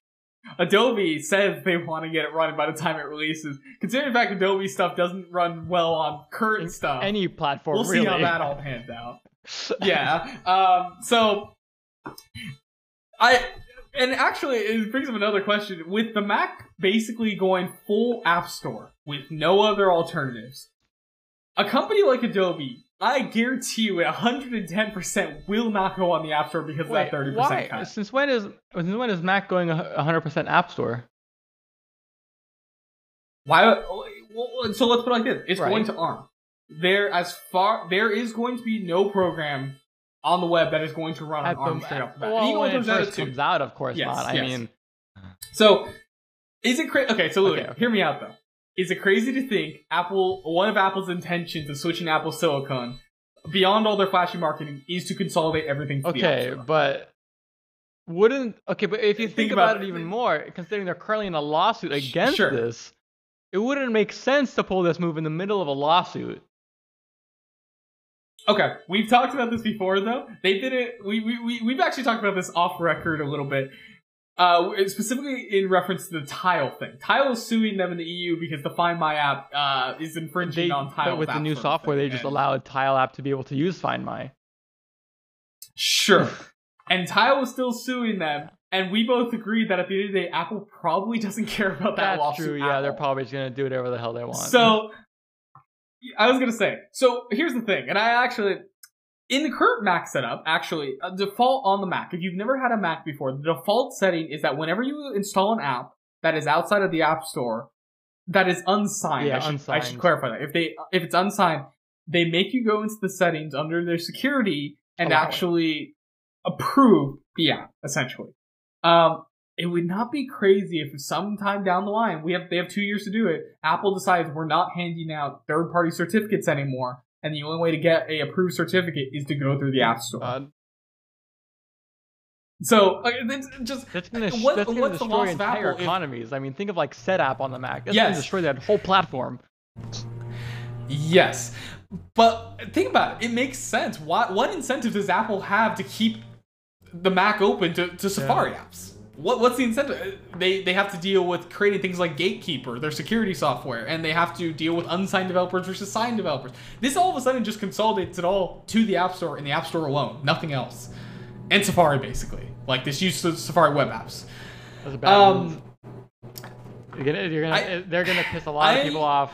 Adobe says they want to get it running by the time it releases. Considering the fact Adobe stuff doesn't run well on current stuff, Any platform, we'll really. see how that all pans out. yeah. Um, so I and actually it brings up another question. With the Mac basically going full App Store with no other alternatives, a company like Adobe, I guarantee you, 110% will not go on the App Store because Wait, of that 30% why? cut. Since when is since when is Mac going a 100% App Store? Why? Uh, well, so let's put it like this: it's Right. going to ARM. There, as far there is going to be no program on the web that is going to run on At ARM the, straight off the bat. well, Even when when it comes out first of comes out, of course Yes, not. I mean, So, is it crazy? Okay, so Louis, Okay, okay. hear me out though. Is it crazy to think Apple, one of Apple's intentions of switching Apple Silicon, beyond all their flashy marketing, is to consolidate everything to okay, but wouldn't okay? But if you Think think, about about, it. even more, considering they're currently in a lawsuit against sure. this, it wouldn't make sense to pull this move in the middle of a lawsuit. Okay, we've talked about this before though. They did it. We we we we've actually talked about this off record a little bit. Uh, specifically in reference to the Tile thing. Tile is suing them in the EU because the Find My app uh, is infringing They, on Tile. but with the new software, they just allow. allowed Tile app to be able to use Find My. Sure. and Tile was still suing them, and we both agreed that at the end of the day, Apple probably doesn't care about that That's lawsuit. true. Yeah, they're probably just gonna do whatever the hell they want. So, I was gonna say. So here's the thing, and I actually, in the current Mac setup, actually, a default on the Mac. If you've never had a Mac before, the default setting is that whenever you install an app that is outside of the App Store, that is unsigned. Yeah, I should, I should clarify that. If they if it's unsigned, they make you go into the settings under their security and Allow it. actually approve the app. Essentially, um, it would not be crazy if sometime down the line we have they have two years to do it. Apple decides we're not handing out third party certificates anymore, and the only way to get a approved certificate is to go through the App Store. God, so like, it's just that's gonna uh, sh- What- that's gonna what's the destroy loss of entire Apple if- economies. I mean, think of like Setapp on the Mac. That's Yes. gonna destroy that whole platform. Yes, but think about it. It makes sense. What what incentive does Apple have to keep the Mac open to, to Safari apps? What what's the incentive? They they have to deal with creating things like Gatekeeper, their security software, and they have to deal with unsigned developers versus signed developers. This all of a sudden just consolidates it all to the App Store and the App Store alone, nothing else, and Safari basically. Like this use of Safari web apps. That's a bad move. Um, You're gonna, you're gonna, I- they're gonna piss a lot I- of people off.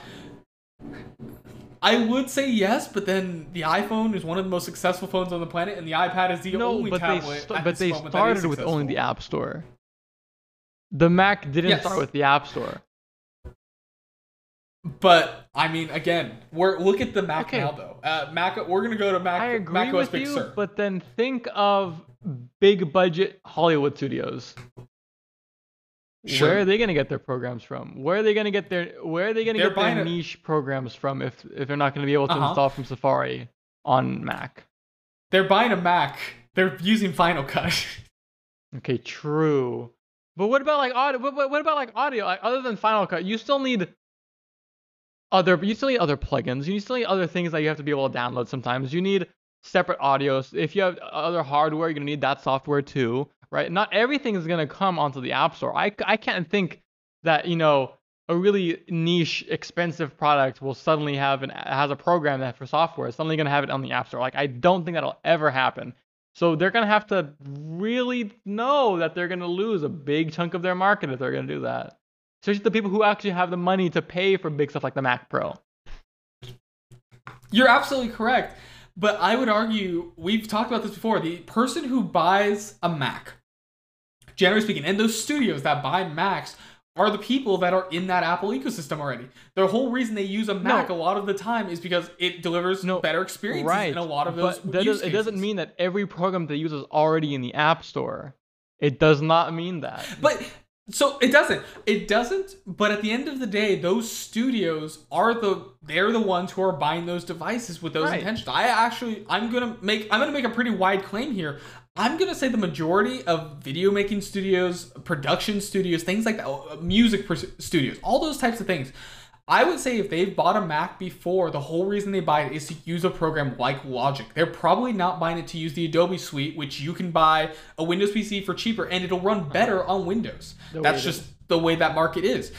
I would say yes, but then the iPhone is one of the most successful phones on the planet, and the iPad is the No, only but they, tablet. st- but they moment that is started with only the. App Store. The Mac didn't Yes. start with the App Store. But I mean, again, we're look at the Mac Okay. now though. Uh, Mac, we're gonna go to Mac. I agree Mac OS with Big you, Sur. but then think of big budget Hollywood studios. Sure. Where are they gonna get their programs from? Where are they gonna get their Where are they gonna get their a- niche programs from if if they're not gonna be able to Uh-huh. install from Safari on Mac? They're buying a Mac. They're using Final Cut. Okay, true. But what about like audio? What, what what about like audio? Like, other than Final Cut, you still need other. You still need other plugins. You still need other things that you have to be able to download. Sometimes you need separate audios. If you have other hardware, you're gonna need that software too, right? Not everything is gonna come onto the App Store. I I can't think that you know a really niche, expensive product will suddenly have an has a program that for software is suddenly gonna have it on the App Store. Like I don't think that'll ever happen. So they're gonna have to really know that they're gonna lose a big chunk of their market if they're gonna do that. Especially the people who actually have the money to pay for big stuff like the Mac Pro. You're absolutely correct. But I would argue, we've talked about this before. The person who buys a Mac, generally speaking, and those studios that buy Macs are the people that are in that Apple ecosystem already. The whole reason they use a Mac a lot of the time is because it delivers No, better experiences right. in a lot of those but does, it doesn't mean that every program they use is already in the App Store. It does not mean that. But so it doesn't. It doesn't. But at the end of the day, those studios are the they're the ones who are buying those devices with those Right. intentions. I actually I'm gonna make I'm gonna make a pretty wide claim here. I'm gonna say the majority of video making studios, production studios, things like that, uh, music studios, all those types of things. I would say if they've bought a Mac before, the whole reason they buy it is to use a program like Logic. They're probably not buying it to use the Adobe Suite, which you can buy a Windows PC for cheaper and it'll run better on Windows. The That's just the way that market is.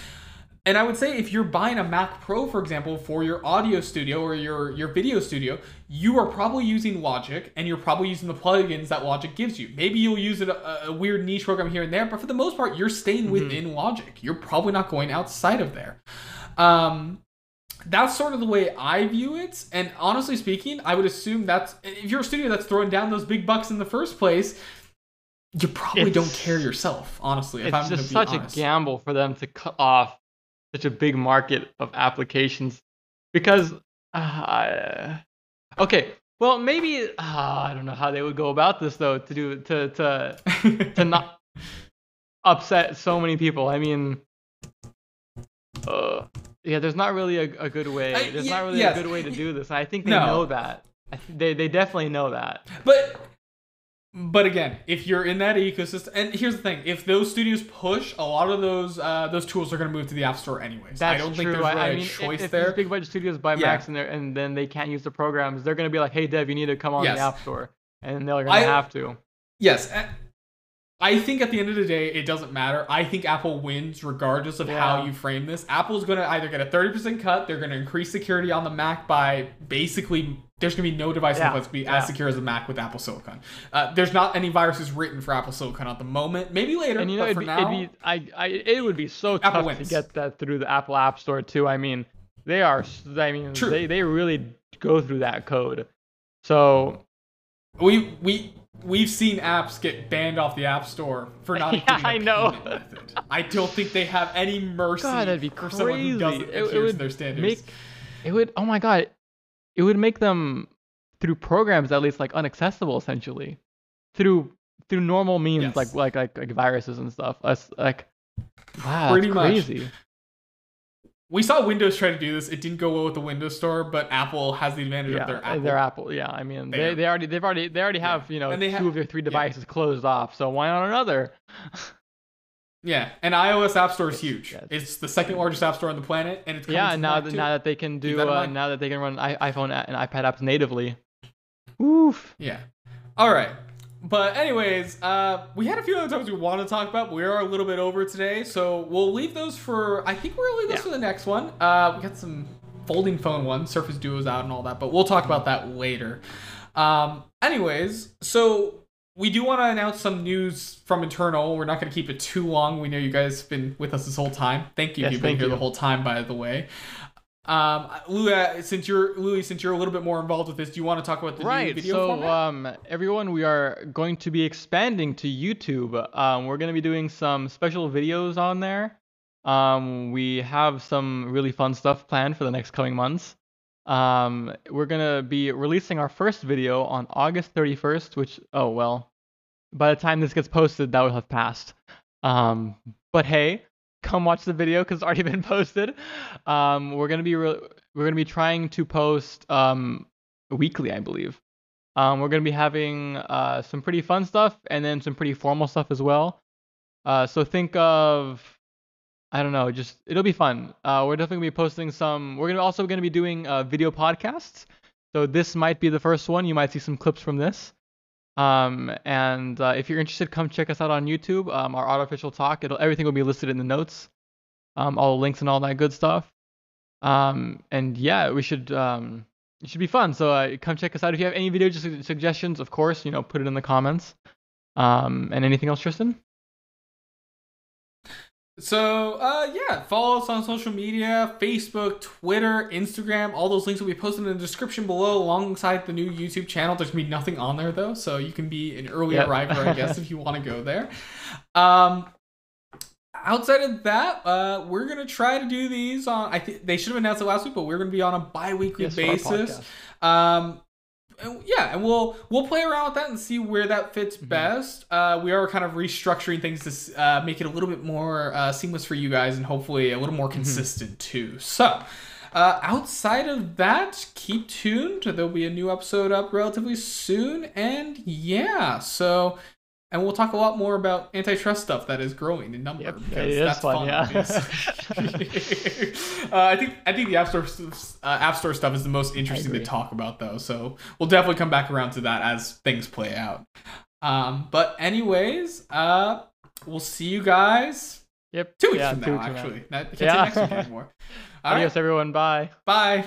And I would say if you're buying a Mac Pro, for example, for your audio studio or your, your video studio, you are probably using Logic and you're probably using the plugins that Logic gives you. Maybe you'll use it a, a weird niche program here and there, but for the most part, you're staying Mm-hmm. within Logic. You're probably not going outside of there. Um, that's sort of the way I view it. And honestly speaking, I would assume that's if you're a studio that's throwing down those big bucks in the first place, you probably don't care yourself, honestly. If it's I'm just be such honest. a gamble for them to cut off such a big market of applications because uh, okay well maybe uh, i don't know how they would go about this though to do to to to not upset so many people i mean uh, yeah there's not really a, a good way I- there's not really yes. a good way to do this i think they No. know that I th- they, they definitely know that But but again, if you're in that ecosystem, and here's the thing: if those studios push, a lot of those uh, those tools are going to move to the App Store anyways. That's I don't true. think there's really I a mean, if- choice if, there. these big budget studios buy Yeah. Macs and, and then they can't use the programs, they're gonna be like, "Hey, Dev, you need to come on Yes. the App Store," and they're gonna have to. Yes. I think at the end of the day, it doesn't matter. I think Apple wins regardless of how you frame this. Apple's going to either get a 30% cut, they're going to increase security on the Mac by basically, there's going to be no device Yeah, that's be yeah. as secure as a Mac with Apple Silicon. Uh, there's not any viruses written for Apple Silicon at the moment. Maybe later, And you know, but it'd for be, now, it'd be, I, I, it would be so Apple tough to get that through the Apple App Store too. I mean, they are, I mean, True. they, they really go through that code. So we we we've seen apps get banned off the App Store for not Yeah, I know. method. I don't think they have any mercy God, that'd be for someone who doesn't It- it would their standards. make, it would, oh my god, it would make them through programs at least like unaccessible essentially, through through normal means Yes. like like like like viruses and stuff. Us like, wow, Pretty much. crazy. We saw Windows try to do this. It didn't go well with the Windows Store, but Apple has the advantage Yeah, of their Apple. their Apple. Yeah, I mean, They they, already they've already they already have you know two ha- of their three yeah. devices closed off. So why not another? Yeah, and iOS App Store is huge. yeah. It's the second largest app store on the planet, and it's yeah, now that too. now that they can do that uh, now that they can run iPhone and iPad apps natively. Oof. Yeah. All right. But anyways, uh, we had a few other topics we want to talk about, but we are a little bit over today, so we'll leave those for. I think we'll leave those Yeah. for the next one. Uh, we got some folding phone ones, Surface Duos out, and all that, but we'll talk about that later. Um, anyways, so we do want to announce some news from internal. We're not going to keep it too long. We know you guys have been with us this whole time. Thank you. Yes, You've been here the whole time, by the way. Um, Louis, since you're Louis, since you're a little bit more involved with this, do you want to talk about the new Right. video So format? um, everyone, we are going to be expanding to YouTube. Um, we're going to be doing some special videos on there. Um, we have some really fun stuff planned for the next coming months. Um, we're gonna be releasing our first video on August 31st, which oh well, by the time this gets posted, that will have passed. Um, but hey, come watch the video because it's already been posted. Um, we're gonna be re- we're gonna be trying to post um weekly, I believe. Um, we're gonna be having uh some pretty fun stuff and then some pretty formal stuff as well. Uh, so think of I don't know, just it'll be fun. Uh, we're definitely gonna be posting some. We're gonna also gonna be doing uh, video podcasts. So this might be the first one. You might see some clips from this. Um, and uh, if you're interested, come check us out on YouTube. Um, our artificial talk. It'll everything will be listed in the notes. Um, all the links and all that good stuff. Um, and yeah, we should um, it should be fun. So uh, come check us out. If you have any video su- suggestions, of course, you know, put it in the comments. Um, and anything else, Tristan? So, uh, yeah, follow us on social media Facebook, Twitter, Instagram. All those links will be posted in the description below alongside the new YouTube channel. There's gonna be nothing on there though, so you can be an early Yep. arriver, I guess, if you want to go there. Um, outside of that, uh, we're gonna try to do these on. I think they should have announced it last week, but we're gonna be on a bi-weekly Yes, basis. Um, and yeah, and we'll we'll play around with that and see where that fits Mm-hmm. best. Uh, we are kind of restructuring things to uh, make it a little bit more uh, seamless for you guys and hopefully a little more Mm-hmm. consistent too. So. Uh, outside of that, keep tuned. There'll be a new episode up relatively soon, and yeah. So, and we'll talk a lot more about antitrust stuff that is growing in number Yep, because it is that's fun, yeah. uh, I think I think the App Store uh, App Store stuff is the most interesting to talk about though. So we'll definitely come back around to that as things play out. Um, but anyways, uh, we'll see you guys Yep. two weeks yeah, from now. from now. Actually, Not- I can't Yeah. say next week anymore. All right, Adios, everyone. Bye. bye.